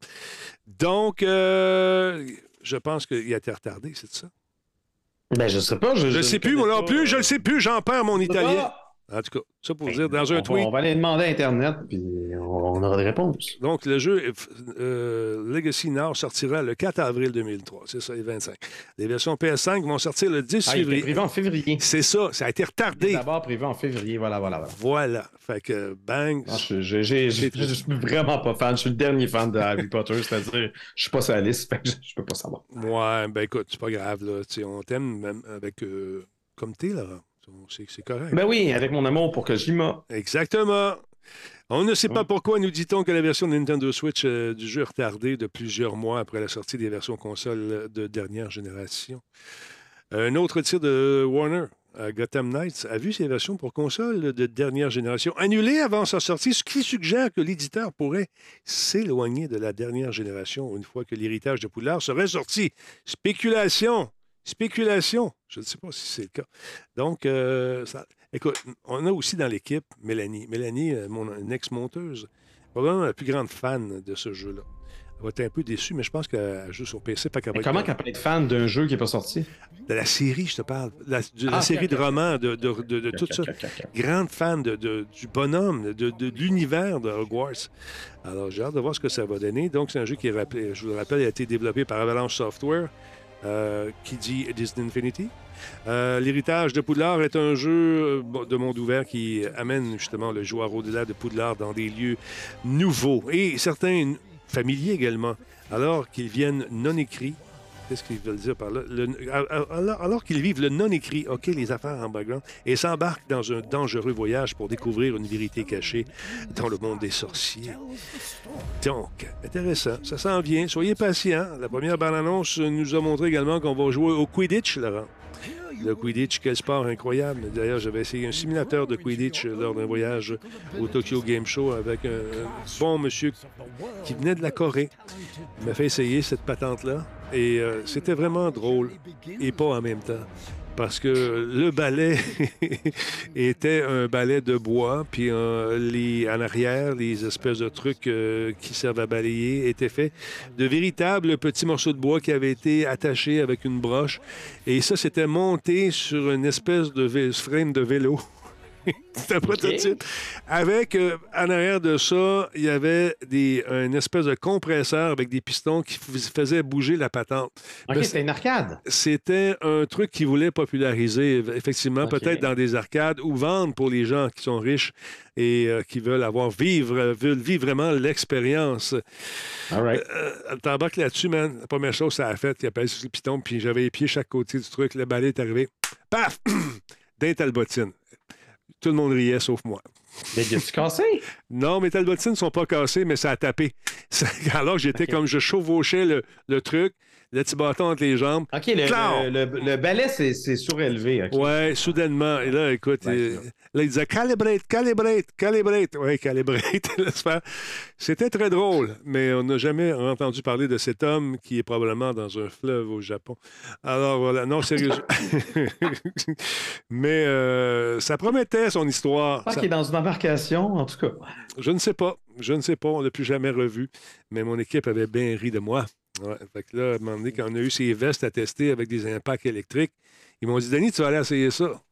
Donc, euh, je pense qu'il a été retardé, c'est ça? Ben, je sais pas. Je, ne sais plus, moi non plus, je ne sais plus, j'en perds mon italien. pas. En tout cas, ça pour Ben, dire dans on un va- tweet. On va aller demander à Internet, puis on, on aura des réponses. Donc, le jeu euh, Legacy Nord sortira le 4 avril 2003. C'est ça, les 25. Les versions PS5 vont sortir le 10 Ah, février. prévu en février. C'est ça, ça a été retardé. D'abord prévu en février, voilà, voilà, voilà. Voilà. Fait que, bang. Non, je, je, je- je suis vraiment pas fan. Je suis le dernier fan de Harry Potter, c'est-à-dire, je suis pas sur la liste, fait que je, peux pas savoir. Ouais, ben écoute, c'est pas grave, là. Tu sais, on t'aime même avec. euh, comme t'es, là. C'est c'est correct. Ben oui, avec mon amour pour Kojima. Exactement. On ne sait pas Mm. pourquoi nous dit-on que la version Nintendo Switch euh, du jeu est retardée de plusieurs mois après la sortie des versions consoles de dernière génération. Un autre tir de Warner, euh, Gotham Knights, a vu ses versions pour console de dernière génération annulées avant sa sortie, ce qui suggère que l'éditeur pourrait s'éloigner de la dernière génération une fois que l'héritage de Poudlard serait sorti. Spéculation. Spéculation. Je ne sais pas si c'est le cas. Donc, euh, ça- écoute, on a aussi dans l'équipe Mélanie. Mélanie, euh, mon ex-monteuse, probablement la plus grande fan de ce jeu-là. Elle va être un peu déçue, mais je pense qu'elle joue sur PC. Pas être- comment qu'elle peut être fan d'un jeu qui n'est pas sorti? De la série, je te parle. La, de la Ah, série de romans, de, de, de- de tout ça. Grande fan du bonhomme, de, de- de l'univers de Hogwarts. Alors, j'ai hâte de voir ce que ça va donner. Donc, c'est un jeu qui, je vous le rappelle, a été développé par Avalanche Software, euh, qui dit Disney Infinity? Euh, L'héritage de Poudlard est un jeu euh, de monde ouvert qui amène justement le joueur au-delà de Poudlard dans des lieux nouveaux et certains familiers également, alors qu'ils viennent non écrits. Qu'est-ce qu'ils veulent dire par là? Alors qu'ils vivent le non-écrit, OK, les affaires en background, et s'embarquent dans un dangereux voyage pour découvrir une vérité cachée dans le monde des sorciers. Donc, intéressant. Ça s'en vient. Soyez patients. La première bande-annonce nous a montré également qu'on va jouer au Quidditch, Laurent. Le Quidditch, quel sport incroyable. D'ailleurs, j'avais essayé un simulateur de Quidditch lors d'un voyage au Tokyo Game Show avec un, bon monsieur qui venait de la Corée. Il m'a fait essayer cette patente-là et euh, c'était vraiment drôle et pas en même temps. Parce que le balai <laughs> était un balai de bois, puis les, en arrière, les espèces de trucs euh, qui servent à balayer étaient faits de véritables petits morceaux de bois qui avaient été attachés avec une broche. Et ça, c'était monté sur une espèce de frame de vélo. <laughs> C'était un prototype. Avec, euh, en arrière de ça, il y avait des, une espèce de compresseur avec des pistons qui fais- faisaient bouger la patente. Ok, c'était une arcade. C'était un truc qu'ils voulaient populariser, effectivement, peut-être dans des arcades ou vendre pour les gens qui sont riches et euh, qui veulent avoir vivre, euh, veulent vivre vraiment l'expérience. All right. Euh, T'embarques là-dessus, man. La première chose, ça a fait, il appelle sur le piton, puis j'avais les pieds chaque côté du truc. Le balai est arrivé. Paf! <clears throat> D'un talbotine. Tout le monde riait, sauf moi. Mais tu cassé? <laughs> Non, mes talbotines ne sont pas cassées, mais ça a tapé. <laughs> Alors, j'étais comme je chevauchais le, le truc, le petit bâton entre les jambes. OK, le, le, le- le balai, c'est c'est surélevé. ok. Ouais, soudainement. Et là, écoute, Ouais, euh, c'est ça. là, il disait calibrate, calibrate, calibrate. Oui, calibrate. <laughs> C'était très drôle, mais on n'a jamais entendu parler de cet homme qui est probablement dans un fleuve au Japon. Alors voilà, non, sérieusement. <laughs> mais euh, ça promettait son histoire. Je Ça- qu'il est dans une embarcation, en tout cas. Je ne sais pas. Je ne sais pas. On ne l'a plus jamais revu. Mais mon équipe avait bien ri de moi. Ouais. Fait que là, à un moment donné, quand on a eu ces vestes à tester avec des impacts électriques, ils m'ont dit Denis, tu vas aller essayer ça.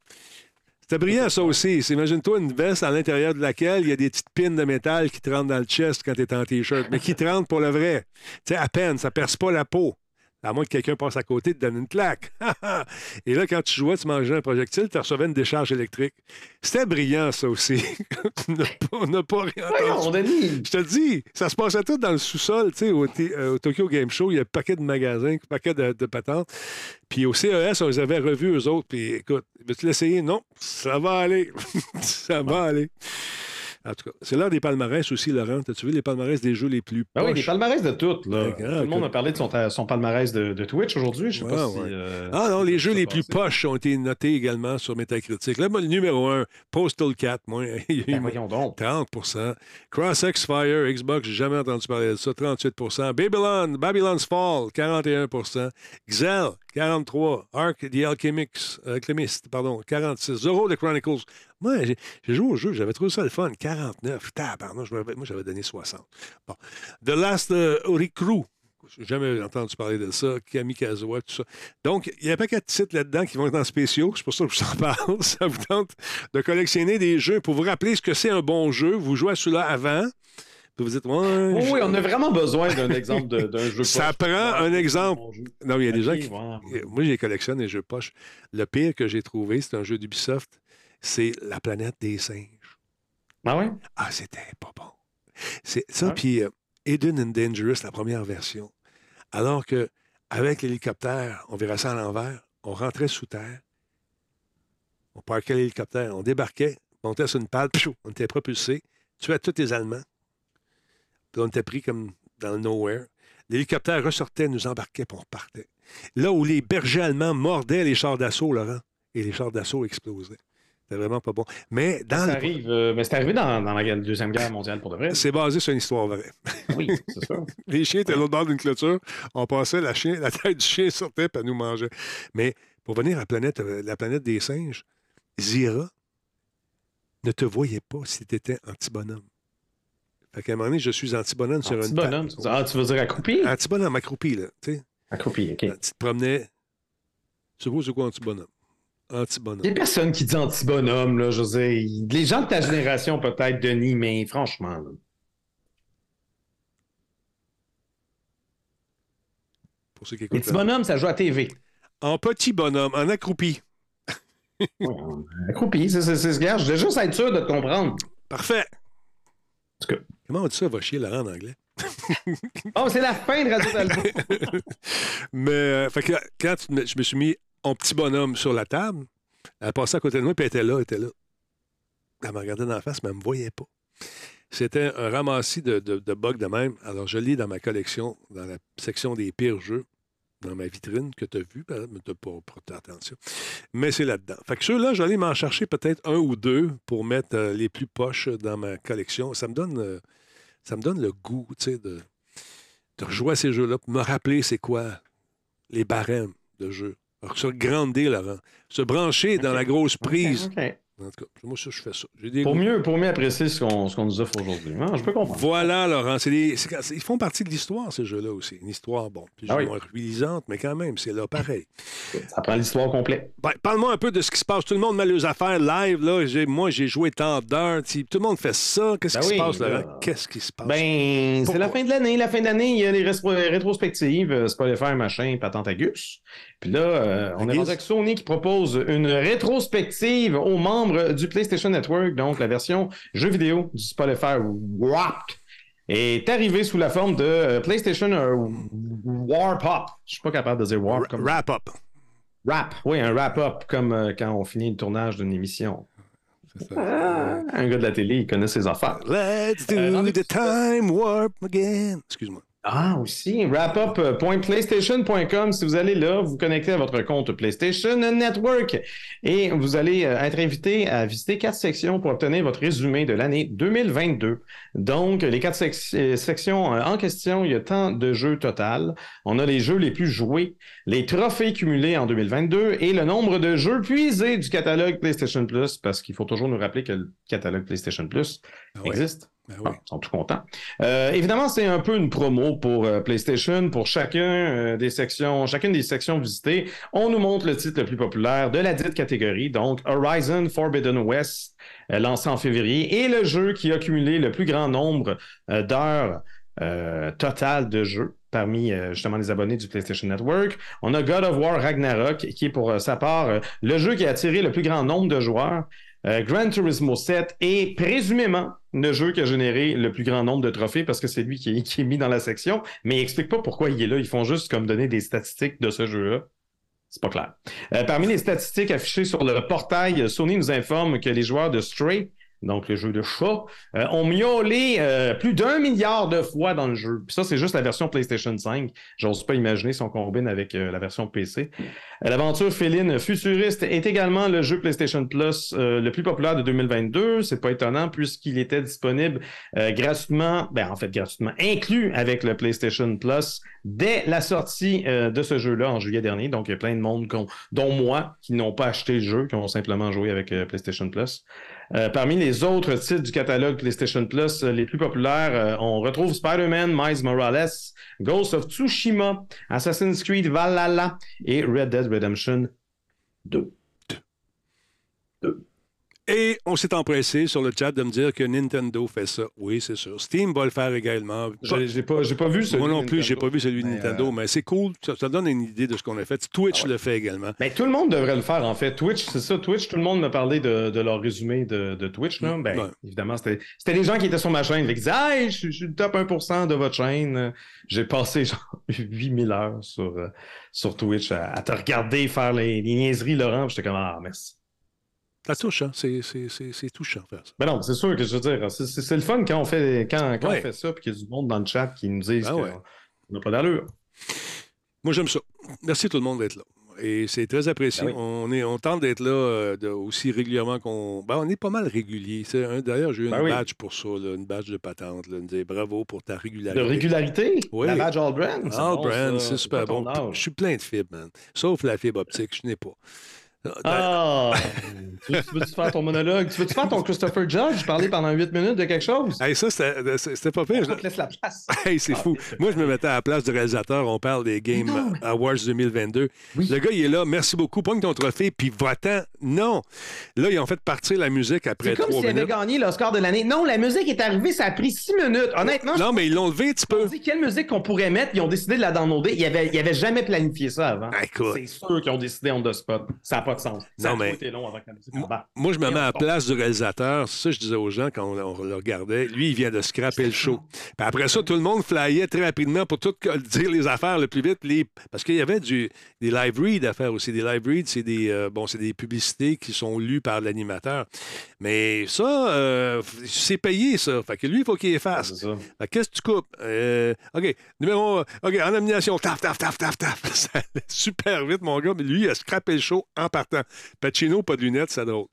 C'était brillant, ça aussi. Imagine-toi une veste à l'intérieur de laquelle il y a des petites pines de métal qui te rentrent dans le chest quand tu es en T-shirt, mais qui te rentrent pour le vrai. Tu sais, à peine, ça perce pas la peau. À moins que quelqu'un passe à côté et te donne une claque. <laughs> et là, quand tu jouais, tu mangeais un projectile, tu recevais une décharge électrique. C'était brillant, ça aussi. <laughs> on n'a pas, rien entendu. Je te le dis, ça se passait tout dans le sous-sol, tu sais, au, euh, au Tokyo Game Show, il y a un paquet de magasins, un paquet de, de patentes. Puis au CES, on les avait revus, eux autres, puis écoute, veux-tu l'essayer? Non, ça va aller. <laughs> ça va aller. En tout cas, c'est l'heure des palmarès aussi, Laurent. As-tu vu les palmarès des jeux les plus Ah oui, des palmarès de toutes. Là. Ouais, Tout le monde a parlé de son, son palmarès de, de Twitch aujourd'hui. Je sais Ouais, pas si. euh, Ah non, les jeux les plus poches ont été notés également sur Metacritic. Là, le numéro 1, Postal 4, moi, <laughs> il y a eu Ben, voyons donc. 30 Cross X Fire, Xbox, j'ai jamais entendu parler de ça, 38% Babylon, Babylon's Fall, 41% Xel, 43 Ark The euh, Alchemist, pardon, 46 Zero The Chronicles. Moi, j'ai joué au jeu, j'avais trouvé ça le fun, 49. Tabarnak, moi, j'avais donné 60. Bon. The Last uh, Recruit. J'ai jamais entendu parler de ça. Kamikaze, tout ça. Donc, il y a pas quatre titres là-dedans qui vont être en spéciaux. C'est pour ça que je vous en parle. <laughs> Ça vous tente de collectionner des jeux pour vous rappeler ce que c'est un bon jeu. Vous jouez à celui-là avant. Puis vous dites, ouais. Oui, on a vraiment besoin d'un exemple d'un jeu. <laughs> Ça poche. prend un exemple. Non, il y a des gens qui. Moi, j'ai collectionne les jeux poches. Le pire que j'ai trouvé, c'est un jeu d'Ubisoft. C'est La planète des singes. Ah ouais? Ah, c'était pas bon. C'est ça, puis euh, Hidden and Dangerous, la première version. Alors que avec l'hélicoptère, on verrait ça à l'envers, on rentrait sous terre, on parquait l'hélicoptère, on débarquait, on montait sur une pfiou, on était propulsé, tuait tous les Allemands. Puis on était pris comme dans le nowhere. L'hélicoptère ressortait, nous embarquait, puis on repartait. Là où les bergers allemands mordaient les chars d'assaut, Laurent, et les chars d'assaut explosaient. C'était vraiment pas bon. Mais dans Ça le- arrive, euh, mais c'est arrivé dans, dans la Deuxième Guerre mondiale pour de vrai. c'est basé sur une histoire vraie. <laughs> Oui, c'est ça. <laughs> Les chiens étaient à l'autre bord d'une clôture. On passait, la, chien, la tête du chien sortait, puis elle nous mangeait. Mais pour venir à la planète, euh, la planète des singes, Zira ne te voyait pas si tu étais anti-bonhomme. Fait qu'à un moment donné, je suis anti-bonhomme sur une bonhomme. table. Ah, tu veux dire accroupi? Anti-bonhomme accroupi, là. Tu sais, Accroupi, OK. tu te promenais. Tu vois, c'est quoi anti-bonhomme? Il n'y Anti-bonhomme. a personne qui dit anti-bonhomme, là, je veux dire. il- Les gens de ta génération, peut-être, Denis, mais franchement, là. Pour ceux qui Les écoutent. petits bonhommes, ça joue à TV. En petit bonhomme, en accroupi. <laughs> Accroupi, c'est ce gars. Je voulais juste être sûr de te comprendre. Parfait. En tout cas. Comment on dit ça, va chier, Laurent, en anglais? <laughs> Oh, c'est la fin de Radio Talbot. <laughs> Mais, euh, fait que quand je me suis mis en petit bonhomme sur la table, elle passait à côté de moi, puis elle était là, elle était là. Elle me regardait dans la face, mais elle ne me voyait pas. C'était un ramassis de, de, de bugs de même. Alors, je lis dans ma collection, dans la section des pires jeux, dans ma vitrine que tu as vue, par exemple, mais tu n'as pas prêté attention. Mais c'est là-dedans. Fait que ceux-là, j'allais m'en chercher peut-être un ou deux pour mettre euh, les plus poches dans ma collection. Ça me donne, euh, ça me donne le goût, tu sais, de, de rejouer à ces jeux-là, pour me rappeler c'est quoi les barèmes de jeu. Alors, se grander, Laurent. Se brancher dans la grosse prise. OK. En tout cas, moi, ça, je fais ça. Des Pour goûts. mieux, pour mieux apprécier ce qu'on nous offre aujourd'hui. Ah, je peux comprendre. Voilà, Laurent. des- ils font partie de l'histoire, ces jeux-là aussi. Une histoire, bon, plus Ah ou oui. moins ruinisante, mais quand même, c'est là pareil. Ça prend l'histoire complète. Ben, Parle-moi un peu de ce qui se passe. Tout le monde met leurs affaires live. Là. Moi, j'ai joué tant d'heures. Tout le monde fait ça. Qu'est-ce Ben qui oui, se passe, là. Laurent? Qu'est-ce qui se passe? Ben, c'est la fin de l'année. La fin d'année, il y a les rétrospectives, euh, Spotify, machin, patente à Gus. Puis là, euh, on est rendu avec Sony qui propose une rétrospective aux membres du PlayStation Network, donc la version jeu vidéo du Spotify Wrapped est arrivée sous la forme de euh, PlayStation euh, Warp Up. Je suis pas capable de dire Warp comme Wrap up. Wrap. Oui, un wrap-up comme euh, quand on finit le tournage d'une émission. Ça. Ah, un gars de la télé, il connaît ses affaires. Let's do Euh, the time warp again. Excuse-moi. Ah, aussi, wrapup.playstation.com. Si vous allez là, vous vous connectez à votre compte PlayStation Network et vous allez euh, être invité à visiter quatre sections pour obtenir votre résumé de l'année 2022. Donc, les quatre sec- euh, sections euh, en question, il y a tant de jeux total. On a les jeux les plus joués, les trophées cumulés en 2022 et le nombre de jeux puisés du catalogue PlayStation Plus, parce qu'il faut toujours nous rappeler que le catalogue PlayStation Plus Ah ouais. Ben Ah, ils sont tout contents. Euh, évidemment, c'est un peu une promo pour euh, PlayStation. Pour chacun euh, des sections, chacune des sections visitées, on nous montre le titre le plus populaire de la dite catégorie, donc Horizon Forbidden West, lancé en février, et le jeu qui a cumulé le plus grand nombre d'heures totales de jeu parmi justement les abonnés du PlayStation Network. On a God of War Ragnarok, qui est pour sa part le jeu qui a attiré le plus grand nombre de joueurs. Euh, Gran Turismo 7 est présumément le jeu qui a généré le plus grand nombre de trophées parce que c'est lui qui est, mis dans la section, mais il explique pas pourquoi il est là. Ils font juste comme donner des statistiques de ce jeu-là. C'est pas clair. Euh, parmi les statistiques affichées sur le portail, Sony nous informe que les joueurs de Stray, donc le jeu de chat, euh, ont miaulé euh, plus d'un milliard de fois dans le jeu. Puis ça, c'est juste la version PlayStation 5. J'ose pas imaginer si on combine avec euh, la version PC. L'aventure féline futuriste est également le jeu PlayStation Plus le plus populaire de 2022. C'est pas étonnant puisqu'il était disponible gratuitement, ben en fait gratuitement, inclus avec le PlayStation Plus dès la sortie de ce jeu-là en juillet dernier. Donc il y a plein de monde, dont moi, qui n'ont pas acheté le jeu, qui ont simplement joué avec PlayStation Plus. Euh, parmi les autres titres du catalogue PlayStation Plus euh, les plus populaires, euh, on retrouve Spider-Man, Miles Morales, Ghost of Tsushima, Assassin's Creed Valhalla et Red Dead Redemption 2. Et on s'est empressé sur le chat de me dire que Nintendo fait ça. Oui, c'est sûr. Steam va le faire également. J'ai j'ai pas, j'ai pas vu celui Moi non plus, j'ai pas vu celui de Mais, Nintendo, euh, mais c'est cool. Ça, ça donne une idée de ce qu'on a fait. Twitch Ah ouais. le fait également. Ben, tout le monde devrait le faire, en fait. Twitch, c'est ça. Twitch, tout le monde me parlait de, de leur résumé de, de Twitch. Là. Ben, Ouais. évidemment, c'était c'était des gens qui étaient sur ma chaîne. Ils disaient Hey, je, suis- je suis le top 1% de votre chaîne. J'ai passé genre <laughs> 8000 heures sur, euh, sur Twitch à, à te regarder faire les, les niaiseries, Laurent. J'étais comme Ah, merci. Ça touche, hein? C'est- C'est c'est- c'est touchant faire ça. Ben non, c'est sûr que je veux dire, c'est- le fun quand on fait, quand, quand Ouais. on fait ça, puis qu'il y a du monde dans le chat qui nous disent Ben qu'on ouais. n'a pas d'allure. Moi, j'aime ça. Merci tout le monde d'être là. Et c'est très apprécié. Ben oui. on, est, on tente d'être là euh, de- aussi régulièrement qu'on. Ben, on est pas mal régulier. D'ailleurs, j'ai eu Ben une oui. badge pour ça, là, une badge de patente. Là, me dire bravo pour ta De régularité? régularité? Oui. La badge All Brand? c'est All bon, brand, c'est super bon. Je suis plein de fibres, man. Sauf la fibre optique, je n'ai pas. Ah! tu veux- tu veux-tu faire ton monologue? Tu veux-tu faire ton Christopher Judge, parler pendant 8 minutes de quelque chose? Hey, ça, c'était pas pire. On te laisse la place. <laughs> Hey, c'est Ah, fou. Moi, je me mettais à la place du réalisateur. On parle des Game Awards 2022. Oui. Le gars, il est là. Merci beaucoup. Pogne ton trophée, puis va-t'en. Non. Là, ils ont fait partir la musique après C'est comme s'il avait minutes. gagné l'Oscar de l'année. Non, la musique est arrivée, ça a pris 6 minutes. Honnêtement, Non, mais ils l'ont levé un petit je peu. dis quelle musique qu'on pourrait mettre, ils ont décidé de la downloader. Ils n'avaient ils avaient jamais planifié ça avant. Ah. C'est sûr qu'ils ont décidé on the spot. Ça n'a pas Ça Non, mais- trop été long avant que la musique Moi, je me mets à la place du réalisateur. C'est ça que je disais aux gens quand on, on le regardait. Lui, il vient de scraper le show. Puis après ça, tout le monde flyait très rapidement pour tout dire les affaires le plus vite. Les... Parce qu'il y avait du, des live reads à faire aussi. Des live reads, c'est des, euh, bon, des publicités qui sont lues par l'animateur. Mais ça, euh, c'est payé, ça. Fait que lui, il faut qu'il que qu'est-ce que tu coupes? Euh, OK, numéro OK, en nomination, taf, taf, taf, taf, taf. <laughs> Ça allait super vite, mon gars. Mais lui, il a scrappé le show en partant. Pacino, pas de lunettes, c'est drôle.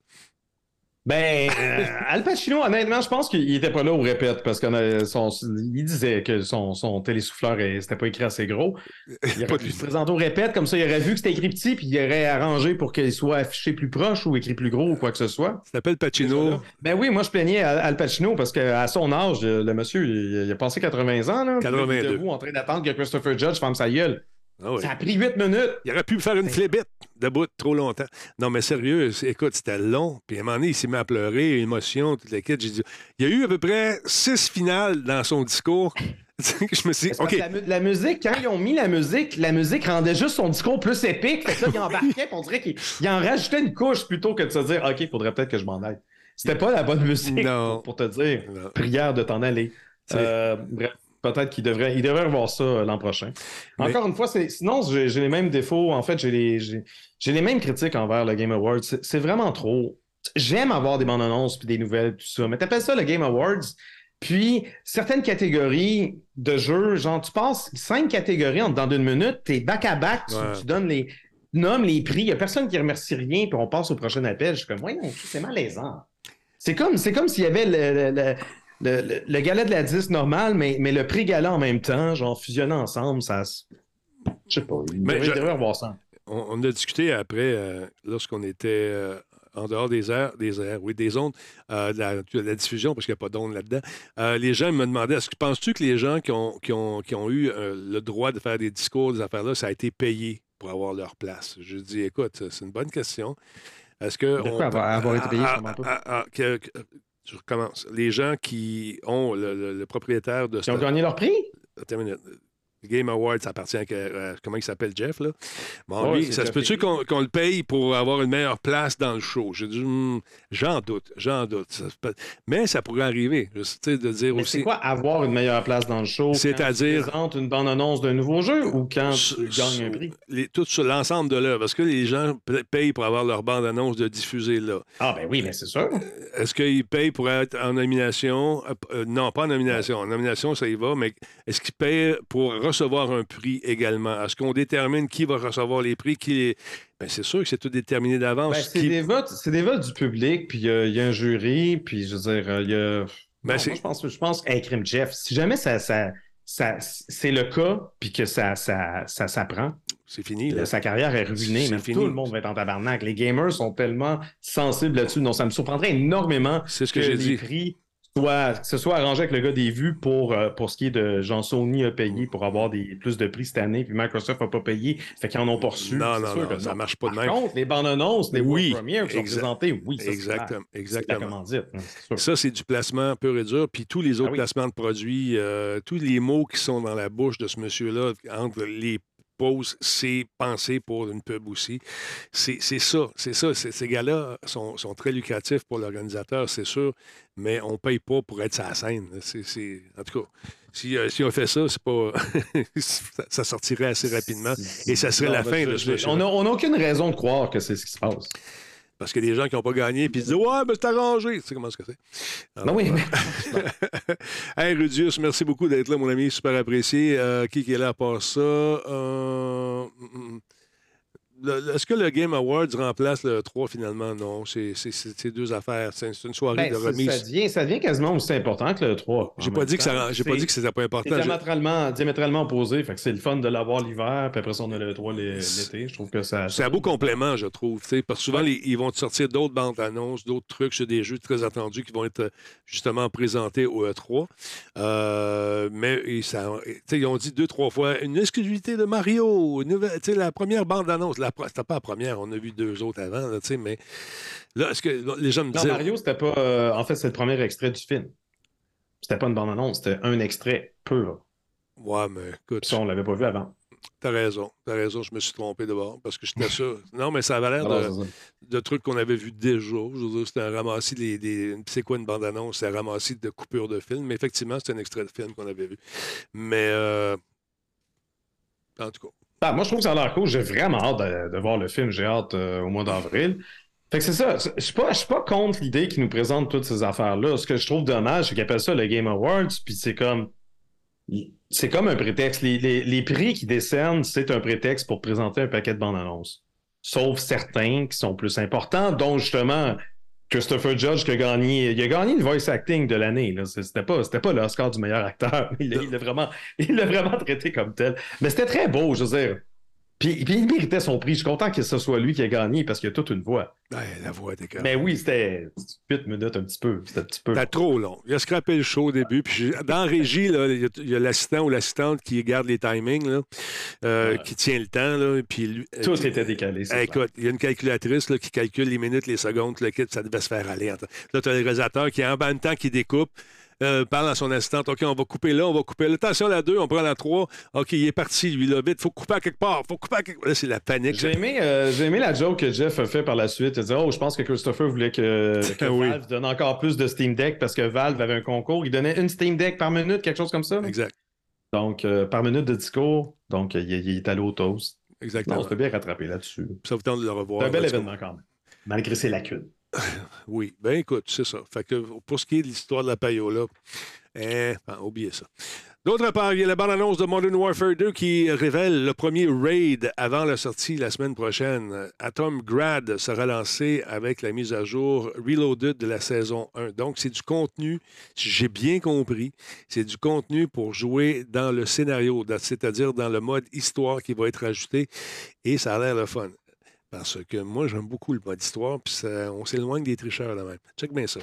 Ben, euh, <laughs> Al Pacino, honnêtement, je pense qu'il était pas là au répète parce qu'il disait que son, son télésouffleur, c'était pas écrit assez gros. <laughs> Il Pas aurait pu se présenter au répète, comme ça, il aurait vu que c'était écrit petit, puis il aurait arrangé pour qu'il soit affiché plus proche ou écrit plus gros ou quoi que ce soit. Ça s'appelle Pacino. Ben oui, moi, je plaignais Al Al Pacino parce qu'à son âge, le monsieur, il, il a passé 80 ans, là. puis là, il est 82. debout en train d'attendre que Christopher Judge ferme sa gueule. Ah oui. Ça a pris 8 minutes. Il aurait pu faire une flébite debout trop longtemps. Non, mais sérieux, écoute, c'était long. Puis à un moment donné, il s'est mis à pleurer, émotion, toute la quête. J'ai dit, il y a eu à peu près six finales dans son discours. <laughs> je me suis dit, La, mu- la musique, quand ils ont mis la musique, la musique rendait juste son discours plus épique. Fait que là, il embarquait, puis on dirait qu'il il en rajoutait une couche plutôt que de se dire OK, il faudrait peut-être que je m'en aille. C'était pas la bonne musique Non. pour, pour te dire Non. prière de t'en aller. Euh, bref, peut-être qu'il devrait, il devrait revoir ça euh, l'an prochain. Mais- Encore une fois, sinon, j'ai les mêmes défauts. En fait, j'ai les, j'ai- les mêmes critiques envers le Game Awards. C'est vraiment trop. J'aime avoir des bandes annonces puis des nouvelles, tout ça. Mais t'appelles ça le Game Awards. Puis, certaines catégories de jeux, genre, tu passes cinq catégories en dedans d'une minute, t'es back-à-back, tu, Ouais. tu donnes les, nommes les prix, il n'y a personne qui remercie rien, puis on passe au prochain appel. Je suis comme, voyons, c'est malaisant. C'est comme, c'est comme s'il y avait le, le, le, le- le gala de la 10 normal, mais, mais le prix gala en même temps, genre fusionné ensemble, ça. se- Je sais pas, il Mais je- revoir ça. on, on a discuté après, euh, lorsqu'on était euh, en dehors des airs, des airs, oui, des ondes, euh, de, la, diffusion, parce qu'il n'y a pas d'ondes là-dedans. Euh, les gens me demandaient, est-ce que penses-tu que les gens qui ont, qui ont, qui ont eu le droit de faire des discours, des affaires-là, ça a été payé pour avoir leur place? Je dis, écoute, c'est une bonne question. Est-ce que. De quoi on- avoir- avoir été payé, Ah, ah, ah, que- que- je recommence. Les gens qui ont le, le- le propriétaire de Ils ont gagné leur prix? Attends une minute. Game Awards, ça appartient à. euh, comment il s'appelle, Jeff, là? Bon, Ouais, lui, ça se peut-tu qu'on qu'on le paye pour avoir une meilleure place dans le show? J'ai dit, Hmm, j'en doute, j'en doute. Ça se peut- Mais ça pourrait arriver. Je- sais, de dire Mais c'est aussi. quoi avoir une meilleure place dans le show? C'est-à-dire- Quand tu présentes une bande-annonce d'un nouveau jeu ou quand Sur- tu gagnes un prix? les- tout sur l'ensemble de l'œuvre. Est-ce que les gens pa- payent pour avoir leur bande-annonce de diffuser là? Ah, ben oui, mais c'est sûr. Est-ce qu'ils payent pour être en nomination? Euh, euh, non, pas en nomination. En nomination, ça y va, mais est-ce qu'ils payent pour recevoir un prix également? Est-ce qu'on détermine qui va recevoir les prix? Qui les... Ben, c'est sûr que c'est tout déterminé d'avance. Ben, c'est Qui- des votes, c'est des votes du public, puis il y a- il y, a un jury, puis je veux dire, euh, il y a. Ben, Non, moi, je pense, je pense, hey, crime Jeff, si jamais ça, ça, ça- c'est le cas, puis que ça, ça, ça s'apprend, C'est fini. Là. sa carrière est ruinée, mais tout le monde va être en tabarnak. Les gamers sont tellement sensibles là-dessus. Non, ça me surprendrait énormément C'est ce que, que, les dit. prix soient, que ce soit arrangé avec le gars des vues pour, euh, pour ce qui est de Jean Sony a payé pour avoir des, plus de prix cette année, puis Microsoft n'a pas payé, fait qu'ils en ont pas reçu. Non, non, sûr non, que ça non. marche pas de Par même. contre, les bandes annonces, les Oui, Premiere qui sont présentés, oui, ça, c'est Exactement. Exactement. hein. Ça, c'est du placement pur et dur. Puis tous les autres Ah oui. placements de produits, euh, tous les mots qui sont dans la bouche de ce monsieur-là, entre les pauses, c'est pensé pour une pub aussi. C'est ça, c'est ça. Ces gars-là sont, sont très lucratifs pour l'organisateur, c'est sûr, mais on ne paye pas pour être sa scène. C'est- c'est- En tout cas, si, euh, si on fait ça, c'est pas <laughs> ça, sortirait assez rapidement. Et ça serait Non, la fin monsieur-là. On n'a aucune raison de croire que c'est ce qui se passe. Parce qu'il y a des gens qui n'ont pas gagné puis ils disent Ouais, mais c'est arrangé. Tu sais comment est-ce que c'est? Ben oui, euh, mais- <laughs> Hey, Rudius, merci beaucoup d'être là, mon ami. Super apprécié. Euh, qui, qui est là à part ça? Euh, mm, mm. Est-ce que le Game Awards remplace le 3 finalement? Non, c'est c'est- c'est- c'est deux affaires. C'est c'est une soirée Ben, de remise. ça devient, ça devient quasiment aussi important que le 3. J'ai pas dit que ça, pas dit que c'était pas C'est important. Je- diamétralement, diamétralement opposé. Fait que c'est le fun de l'avoir l'hiver, puis après ça, on a le 3 l'é- l'été. Je trouve que ça. C'est un beau complément, je trouve. Parce que souvent, les- ils vont te sortir d'autres bandes annonces, d'autres trucs sur des jeux très attendus qui vont être justement présentés au E3. Euh, mais ils, ça- ont dit deux, trois fois une exclusivité de Mario. une nouvelle- la première bande annonce. La, c'était pas la première, on a vu deux autres avant. là, tu sais, mais là, est-ce que les gens me Non, disaient. Mario, c'était pas. euh, en fait, c'est le premier extrait du film. C'était pas une bande-annonce, c'était un extrait pur. Ouais, mais écoute. Ça, on l'avait pas vu avant. T'as raison, t'as raison, je me suis trompé d'abord parce que j'étais <laughs> sûr. Non, mais ça avait l'air de, trucs qu'on avait vus déjà. Je veux dire, c'était un ramassis, des, des- c'est quoi une bande-annonce? C'est un ramassis de coupures de films. Mais effectivement, c'est un extrait de film qu'on avait vu. Mais, euh, en tout cas, Ah, moi, je trouve que ça a l'air cool. J'ai vraiment hâte de, voir le film. J'ai hâte euh, au mois d'avril. Fait que c'est ça. Je suis pas, pas contre l'idée qu'ils nous présentent toutes ces affaires-là. Ce que je trouve dommage, c'est qu'ils appellent ça le Game Awards, puis c'est comme. C'est comme un prétexte. Les, les- les prix qu'ils décernent, c'est un prétexte pour présenter un paquet de bandes annonces. Sauf certains qui sont plus importants, dont justement Christopher Judge qui a gagné. Il a gagné le voice acting de l'année. C'était pas, c'était pas l'Oscar du meilleur acteur. <laughs> Il l'a vraiment, il vraiment traité comme tel. Mais c'était très beau, je veux dire. Puis, puis il méritait son prix. Je suis content que ce soit lui qui a gagné parce qu'il a toute une voix. ouais, la voix était Mais oui, c'était 8 minutes un petit peu. C'était un petit peu. C'était trop long. Il a scrappé le show au début. Puis dans régie, là, il y a- l'assistant ou l'assistante qui garde les timings, là, euh, Ouais. qui tient le temps. Là, puis lui- Tout euh, était décalé. clair. écoute, il y a une calculatrice là, qui calcule les minutes, les secondes, le kit, ça devait se faire aller. Là, tu as le réalisateur qui, en même temps, qui découpe, euh, parle à son assistante OK, on va couper là, on va couper là. Attention, la 2, on prend la 3. OK, il est parti, lui, là, vite, faut couper à quelque part, faut couper à quelque part. Là, c'est la panique. J'ai aimé, euh, j'ai aimé la joke que Jeff a fait par la suite. Il a dit Oh, je pense que Christopher voulait que, <laughs> que Oui. Valve donne encore plus de Steam Deck parce que Valve avait un concours. Il donnait une Steam Deck par minute, quelque chose comme ça. Exact, Donc, euh, par minute de discours. Donc, il, il est allé au toast. Exactement. c'était bien rattrapé là-dessus. Ça vous tente de le revoir. C'est un bel événement quand même. Malgré ses lacunes. <laughs> Oui, ben écoute, c'est ça. Fait pour ce qui est de l'histoire de la payola, eh, ben, oubliez ça. D'autre part, il y a la bande-annonce de Modern Warfare 2 qui révèle le premier raid avant la sortie la semaine prochaine. Atom Grad sera lancé avec la mise à jour Reloaded de la saison 1. Donc, c'est du contenu, si j'ai bien compris, c'est du contenu pour jouer dans le scénario, c'est-à-dire dans le mode histoire qui va être ajouté. Et ça a l'air le fun. Parce que moi, j'aime beaucoup le mode histoire, puis ça- on s'éloigne des tricheurs là même. Check bien ça.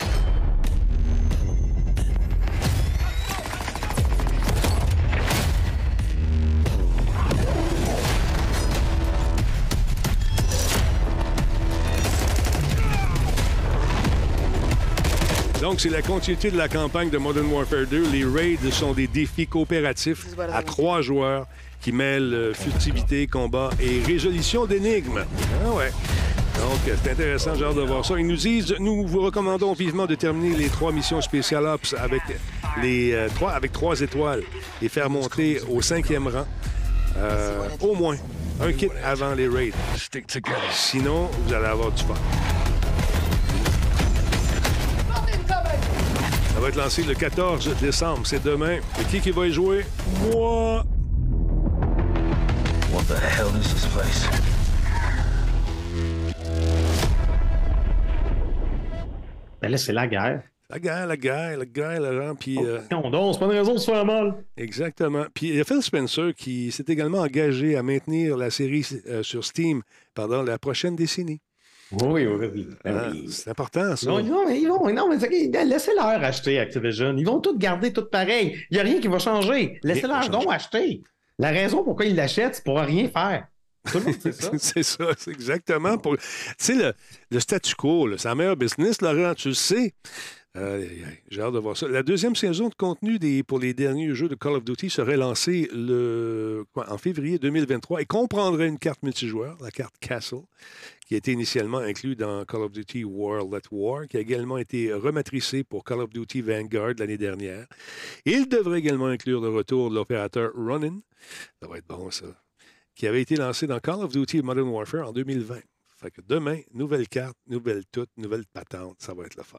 Donc, c'est la continuité de la campagne de Modern Warfare 2. Les raids sont des défis coopératifs à trois joueurs qui mêlent euh, furtivité, combat et résolution d'énigmes. Ah ouais. Donc, c'est intéressant, j'ai hâte de voir ça. Ils nous disent, nous vous recommandons vivement de terminer les trois missions Special Ops avec, les, euh, trois, avec trois étoiles et faire monter au cinquième rang. Euh, au moins un kit avant les raids. Sinon, vous allez avoir du fun. Ça va être lancé le 14 décembre. C'est demain. Et qui qui va y jouer? Moi! What the hell is this place? Mais là, c'est la guerre. La guerre, la guerre, la guerre, la guerre. Puis, euh, Non, non, c'est pas une raison de se faire mal. exactement. Puis il y a Phil Spencer qui s'est également engagé à maintenir la série euh, sur Steam pendant la prochaine décennie. Oui, oui, oui. Ben Ah, c'est important, ça. Non, non, mais ils vont, non, mais c'est- laissez-leur acheter Activision. Ils vont tout garder tout pareil. Il n'y a rien qui va changer. Laissez-leur donc acheter. La raison pourquoi ils l'achètent, c'est pour rien faire. <laughs> C'est ça, c'est exactement. pour. Tu sais, le, le statu quo, c'est un meilleur business, Laurent, tu le sais. Aïe, J'ai hâte de voir ça. La deuxième saison de contenu des, pour les derniers jeux de Call of Duty serait lancée le, quoi, en février 2023 et comprendrait une carte multijoueur, la carte Castle, qui a été initialement inclue dans Call of Duty World at War, qui a également été rematricée pour Call of Duty Vanguard l'année dernière. Il devrait également inclure le retour de l'opérateur Ronin. Ça va être bon, ça. Qui avait été lancé dans Call of Duty Modern Warfare en 2020. Fait que demain, nouvelle carte, nouvelle toute, nouvelle patente. Ça va être le fun.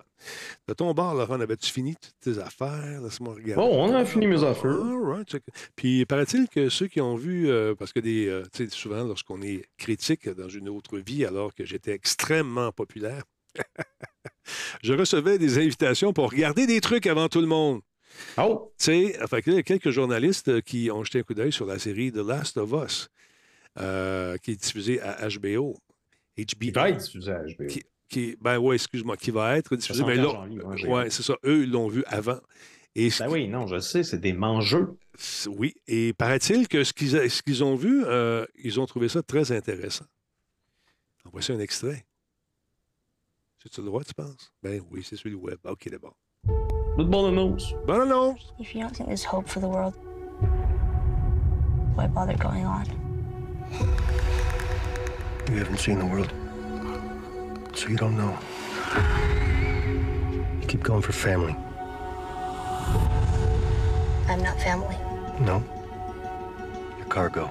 De ton bord, Laurent, avais-tu fini toutes tes affaires? Laisse-moi regarder. Bon, on a fini mes affaires. All right. Puis, paraît-il que ceux qui ont vu, euh, parce que des, euh, tu sais, souvent, lorsqu'on est critique dans une autre vie, alors que j'étais extrêmement populaire, <laughs> je recevais des invitations pour regarder des trucs avant tout le monde. Oh! Tu sais, il y a quelques journalistes qui ont jeté un coup d'œil sur la série The Last of Us, euh, qui est diffusée à HBO. HBO. Il va être diffusé à HBO. Qui, qui- ben oui, excuse-moi, qui va être diffusé, mais là, 75 en ligne, ouais, c'est ça, eux, ils l'ont vu avant. Et Ben oui, non, je sais, c'est des mangeux. oui, et paraît-il que ce qu'ils, qu'ils ont vu, euh, ils ont trouvé ça très intéressant. On voici un extrait. C'est-tu le droit, tu penses? Ben oui, c'est celui du web. OK, d'abord. Le monde annonce. Bonne annonce! If you don't think there's hope for the world, why bother going on? You haven't seen the world, so you don't know. You keep going for family. I'm not family. No. Your cargo.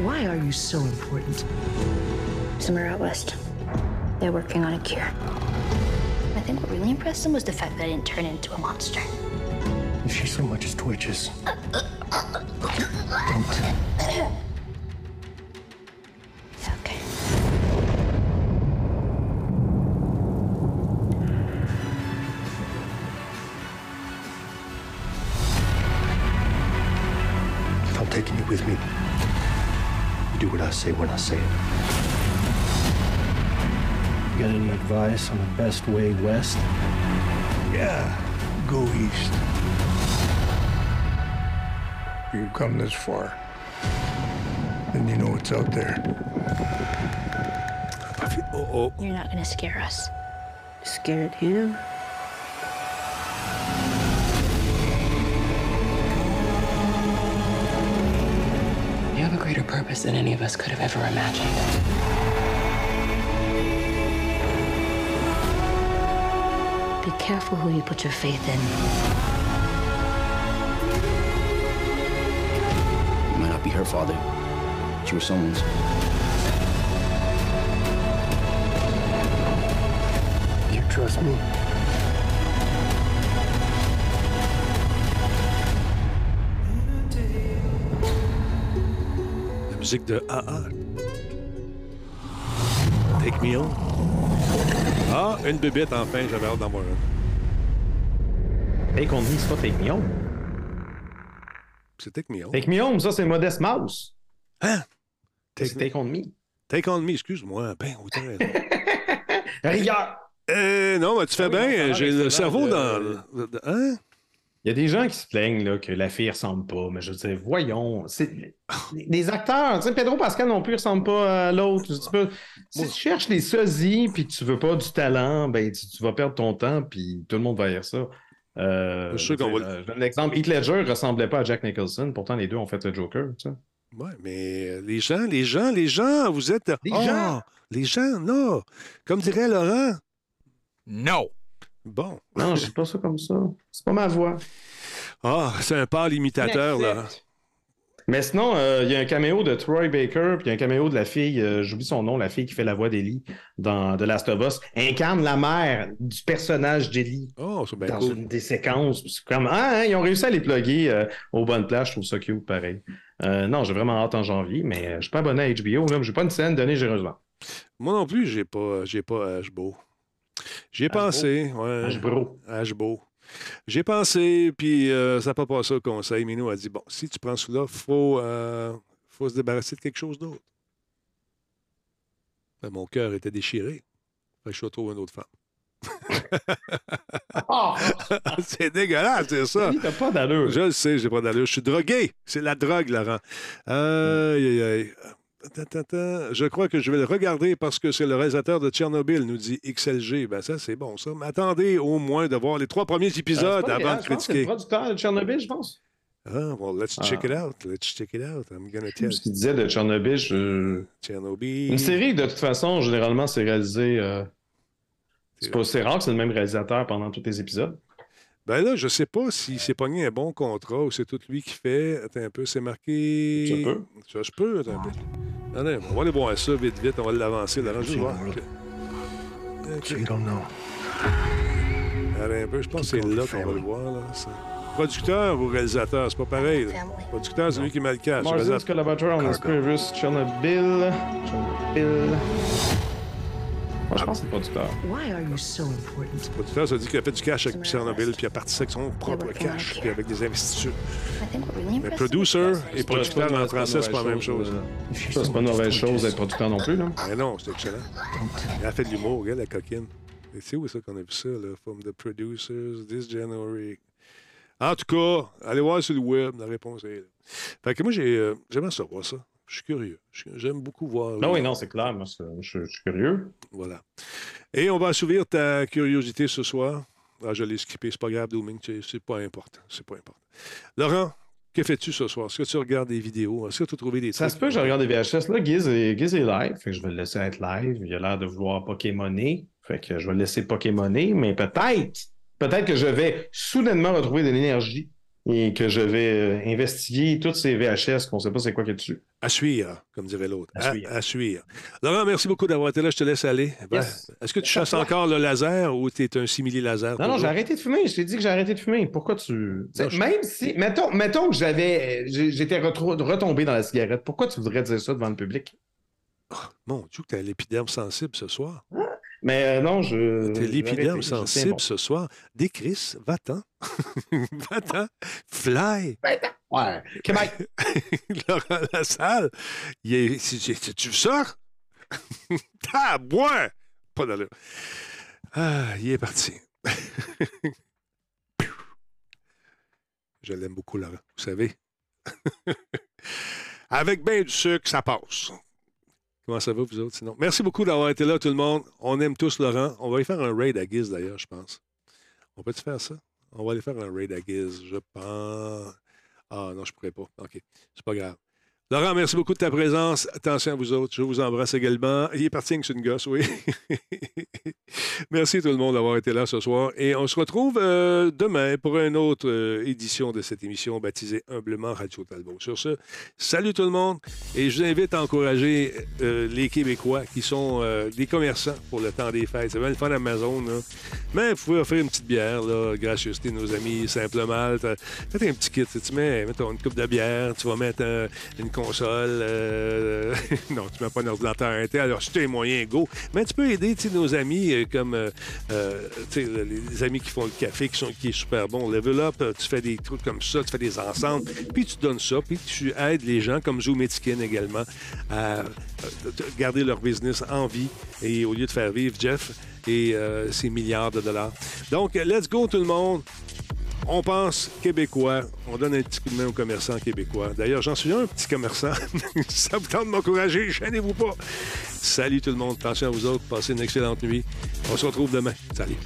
Why are you so important? Somewhere out west, they're working on a cure. I think what really impressed them was the fact that I didn't turn into a monster. If she so much as twitches, don't. It's Okay. If I'm taking you with me, you do what I say when I say it. You got any advice on the best way west? Yeah, go east. You've come this far. Then you know what's out there. Oh, oh. You're not gonna scare us. Scared him? You have a greater purpose than any of us could have ever imagined. Be careful who you put your faith in. Her father, you were someone's. You trust me? La musique de AA. Take me home. Ah, une bébête enfin, j'avais hâte d'en voir une. Take on me, c'est pas Take Me Home. C'est Take me home. Take Me Home, ça, c'est Modest Mouse. Hein? Take, Take On Me. take on me, excuse-moi. Ben, raison. <laughs> Rigueur! Euh, non, mais tu fais Ah oui, bien. J'ai le cerveau de- dans. le- de- Hein? Il y a des gens qui se plaignent là, que la fille ressemble pas, mais je veux dire, voyons, c'est les acteurs, tu sais, Pedro Pascal non plus ressemble pas à l'autre. Peux- Si tu cherches les sosies puis que tu veux pas du talent, ben tu, tu vas perdre ton temps puis tout le monde va dire ça. Euh, Je suis sûr je veux qu'on dire, va- euh, je donne l'exemple, Heath Ledger ressemblait pas à Jack Nicholson, pourtant les deux ont fait le Joker, tu sais. Ouais, mais euh, les gens, les gens, les gens, vous êtes. Les Ah, gens! Les gens, non. Comme dirait Laurent. No. Bon. Non, je dis pas ça comme ça. C'est pas ma voix. Ah, c'est un pâle imitateur, là. Mais sinon, euh, il y a un caméo de Troy Baker, puis il y a un caméo de la fille, euh, j'oublie son nom, la fille qui fait la voix d'Ellie dans The Last of Us, incarne la mère du personnage d'Ellie Oh, bien dans cool. une des séquences. C'est comme, ah, hein, ils ont réussi à les plugger euh, aux bonnes places, je trouve ça cute, pareil. Euh, non, j'ai vraiment hâte en janvier, mais je suis pas abonné à HBO, là, j'ai pas une scène donnée généreusement. Moi non plus, j'ai pas, j'ai pas Hbo. J'ai Hbo? pensé, ouais. HBO. Hbo. J'ai pensé, puis euh, ça n'a pas passé au conseil. Minou a dit bon, si tu prends celui-là, il faut, euh, faut se débarrasser de quelque chose d'autre. Ben, mon cœur était déchiré. Que je suis une autre femme. Ah! <laughs> c'est dégueulasse, c'est ça. T'as pas d'allure. Je le sais, j'ai pas d'allure. Je suis drogué. C'est la drogue, Laurent. Je crois que je vais le regarder parce que c'est le réalisateur de Tchernobyl, nous dit XLG. Ben ça, c'est bon, ça. Mais attendez au moins de voir les trois premiers Euh, épisodes avant grave, de je que C'est le critiquer. producteur de Tchernobyl, je pense. Ah, well, let's Ah. check it out. Let's check it out. I'm gonna tell Ce qu'il disait de Tchernobyl, je... Tchernobyl. Une série, de toute façon, généralement, c'est réalisé. euh, C'est rare que c'est le même réalisateur pendant tous les épisodes. Ben là, je sais pas s'il s'est pogné un bon contrat ou c'est tout lui qui fait. Attends un peu, c'est marqué. Ça peut. Ça se peut, attends un peu. On va aller voir ça vite, vite. On va l'avancer. Là, juste voir. OK. So you don't know. Attends un peu, je pense que c'est là qu'on va le voir. Là. Producteur ou réalisateur, c'est pas pareil. là. Producteur, c'est lui qui met le cash. Marzin's collaborator on previous Chernobyl? Chernobyl. Moi, je pense que c'est le producteur. Why are you so important? producteur, ça dit qu'il a fait du cash avec Chernobyl, puis il a parti avec son propre cash, puis avec des investitures. I think what really Mais producer et producteur c'est pas- en français, c'est pas la même chose. Ça, c'est pas une mauvaise chose d'être producteur non plus, là. Mais non, c'est excellent. Il a fait de l'humour, regarde la coquine. Et c'est où ça qu'on a vu ça, là? From the producers, this January. En tout cas, allez voir sur le web, la réponse est là. Fait que moi, j'ai, euh, j'aimerais savoir ça. Je suis curieux. J'aime beaucoup voir. Non, les- oui, non, c'est clair. Moi, je, je suis curieux. Voilà. Et on va assouvir ta curiosité ce soir. Ah, je l'ai skippé, c'est pas grave, Dooming, c'est pas important. C'est pas important. Laurent, que fais-tu ce soir? Est-ce que tu regardes des vidéos? Est-ce que tu as trouvé des Ça trucs? se peut que je regarde des VHS. Là, Giz est, Giz est live. Fait que je vais le laisser être live. Il a l'air de vouloir Pokémoner. Fait que je vais le laisser Pokémoner. Mais peut-être, peut-être que je vais soudainement retrouver de l'énergie et que je vais euh, investiguer toutes ces VHS qu'on ne sait pas c'est quoi qu'il y a dessus. À suivre, comme dirait l'autre. À À, suivre. à suivre. Laurent, merci beaucoup d'avoir été là. Je te laisse aller. Ben, Yes. Est-ce que tu chasses encore le laser ou tu es un simili-laser? Non, non, j'ai arrêté de fumer. Je t'ai dit que j'ai arrêté de fumer. Pourquoi tu. Non, T'sais, je- Même si. Mettons, mettons que j'avais. J'étais retombé dans la cigarette. Pourquoi tu voudrais dire ça devant le public? Mon Dieu, que tu as l'épiderme sensible ce soir. Mais euh, non, je. As l'épiderme sensible bon. ce soir? Des Chris, va-t'en. <laughs> va-t'en. Fly. Ouais. Québec. <laughs> Laurent Lassalle, il est. si- Tu sors? Ah, bois! Pas d'allure. Ah, il est parti. <laughs> Je l'aime beaucoup, Laurent, vous savez. Avec bien du sucre, ça passe. Comment ça va, vous autres, sinon? Merci beaucoup d'avoir été là, tout le monde. On aime tous Laurent. On va y faire un raid à Giz, d'ailleurs, je pense. On peut-tu faire ça? On va aller faire un raid à Giz, je pense. Ah non, je pourrais pas. OK. C'est pas grave. Laurent, merci beaucoup de ta présence. Attention à vous autres. Je vous embrasse également. Il est parti avec une gosse, oui. <laughs> merci tout le monde d'avoir été là ce soir. Et on se retrouve euh, demain pour une autre euh, édition de cette émission baptisée humblement Radio Talbot. Sur ce, salut tout le monde. Et je vous invite à encourager euh, les Québécois qui sont des commerçants pour le temps des fêtes. C'est bien le fun Amazon. Mais vous pouvez offrir une petite bière, là, de nos amis, simplement. Faites un petit kit. Tu mets, mettons, une coupe de bière, tu vas mettre un- une euh, <laughs> non, tu mets pas un ordinateur Intel. Alors, si tu as les go. Mais tu peux aider nos amis euh, comme euh, les amis qui font le café, qui, sont, qui est super bon. Level Up, tu fais des trucs comme ça, tu fais des ensembles, puis tu donnes ça, puis tu aides les gens comme Zoom Etiquin également à garder leur business en vie et au lieu de faire vivre Jeff et ses milliards de dollars. Donc, let's go tout le monde. On pense québécois. On donne un petit coup de main aux commerçants québécois. D'ailleurs, j'en suis un petit commerçant. <laughs> Ça vous tente de m'encourager, gênez-vous pas. Salut tout le monde. Attention à vous autres. Passez une excellente nuit. On se retrouve demain. Salut.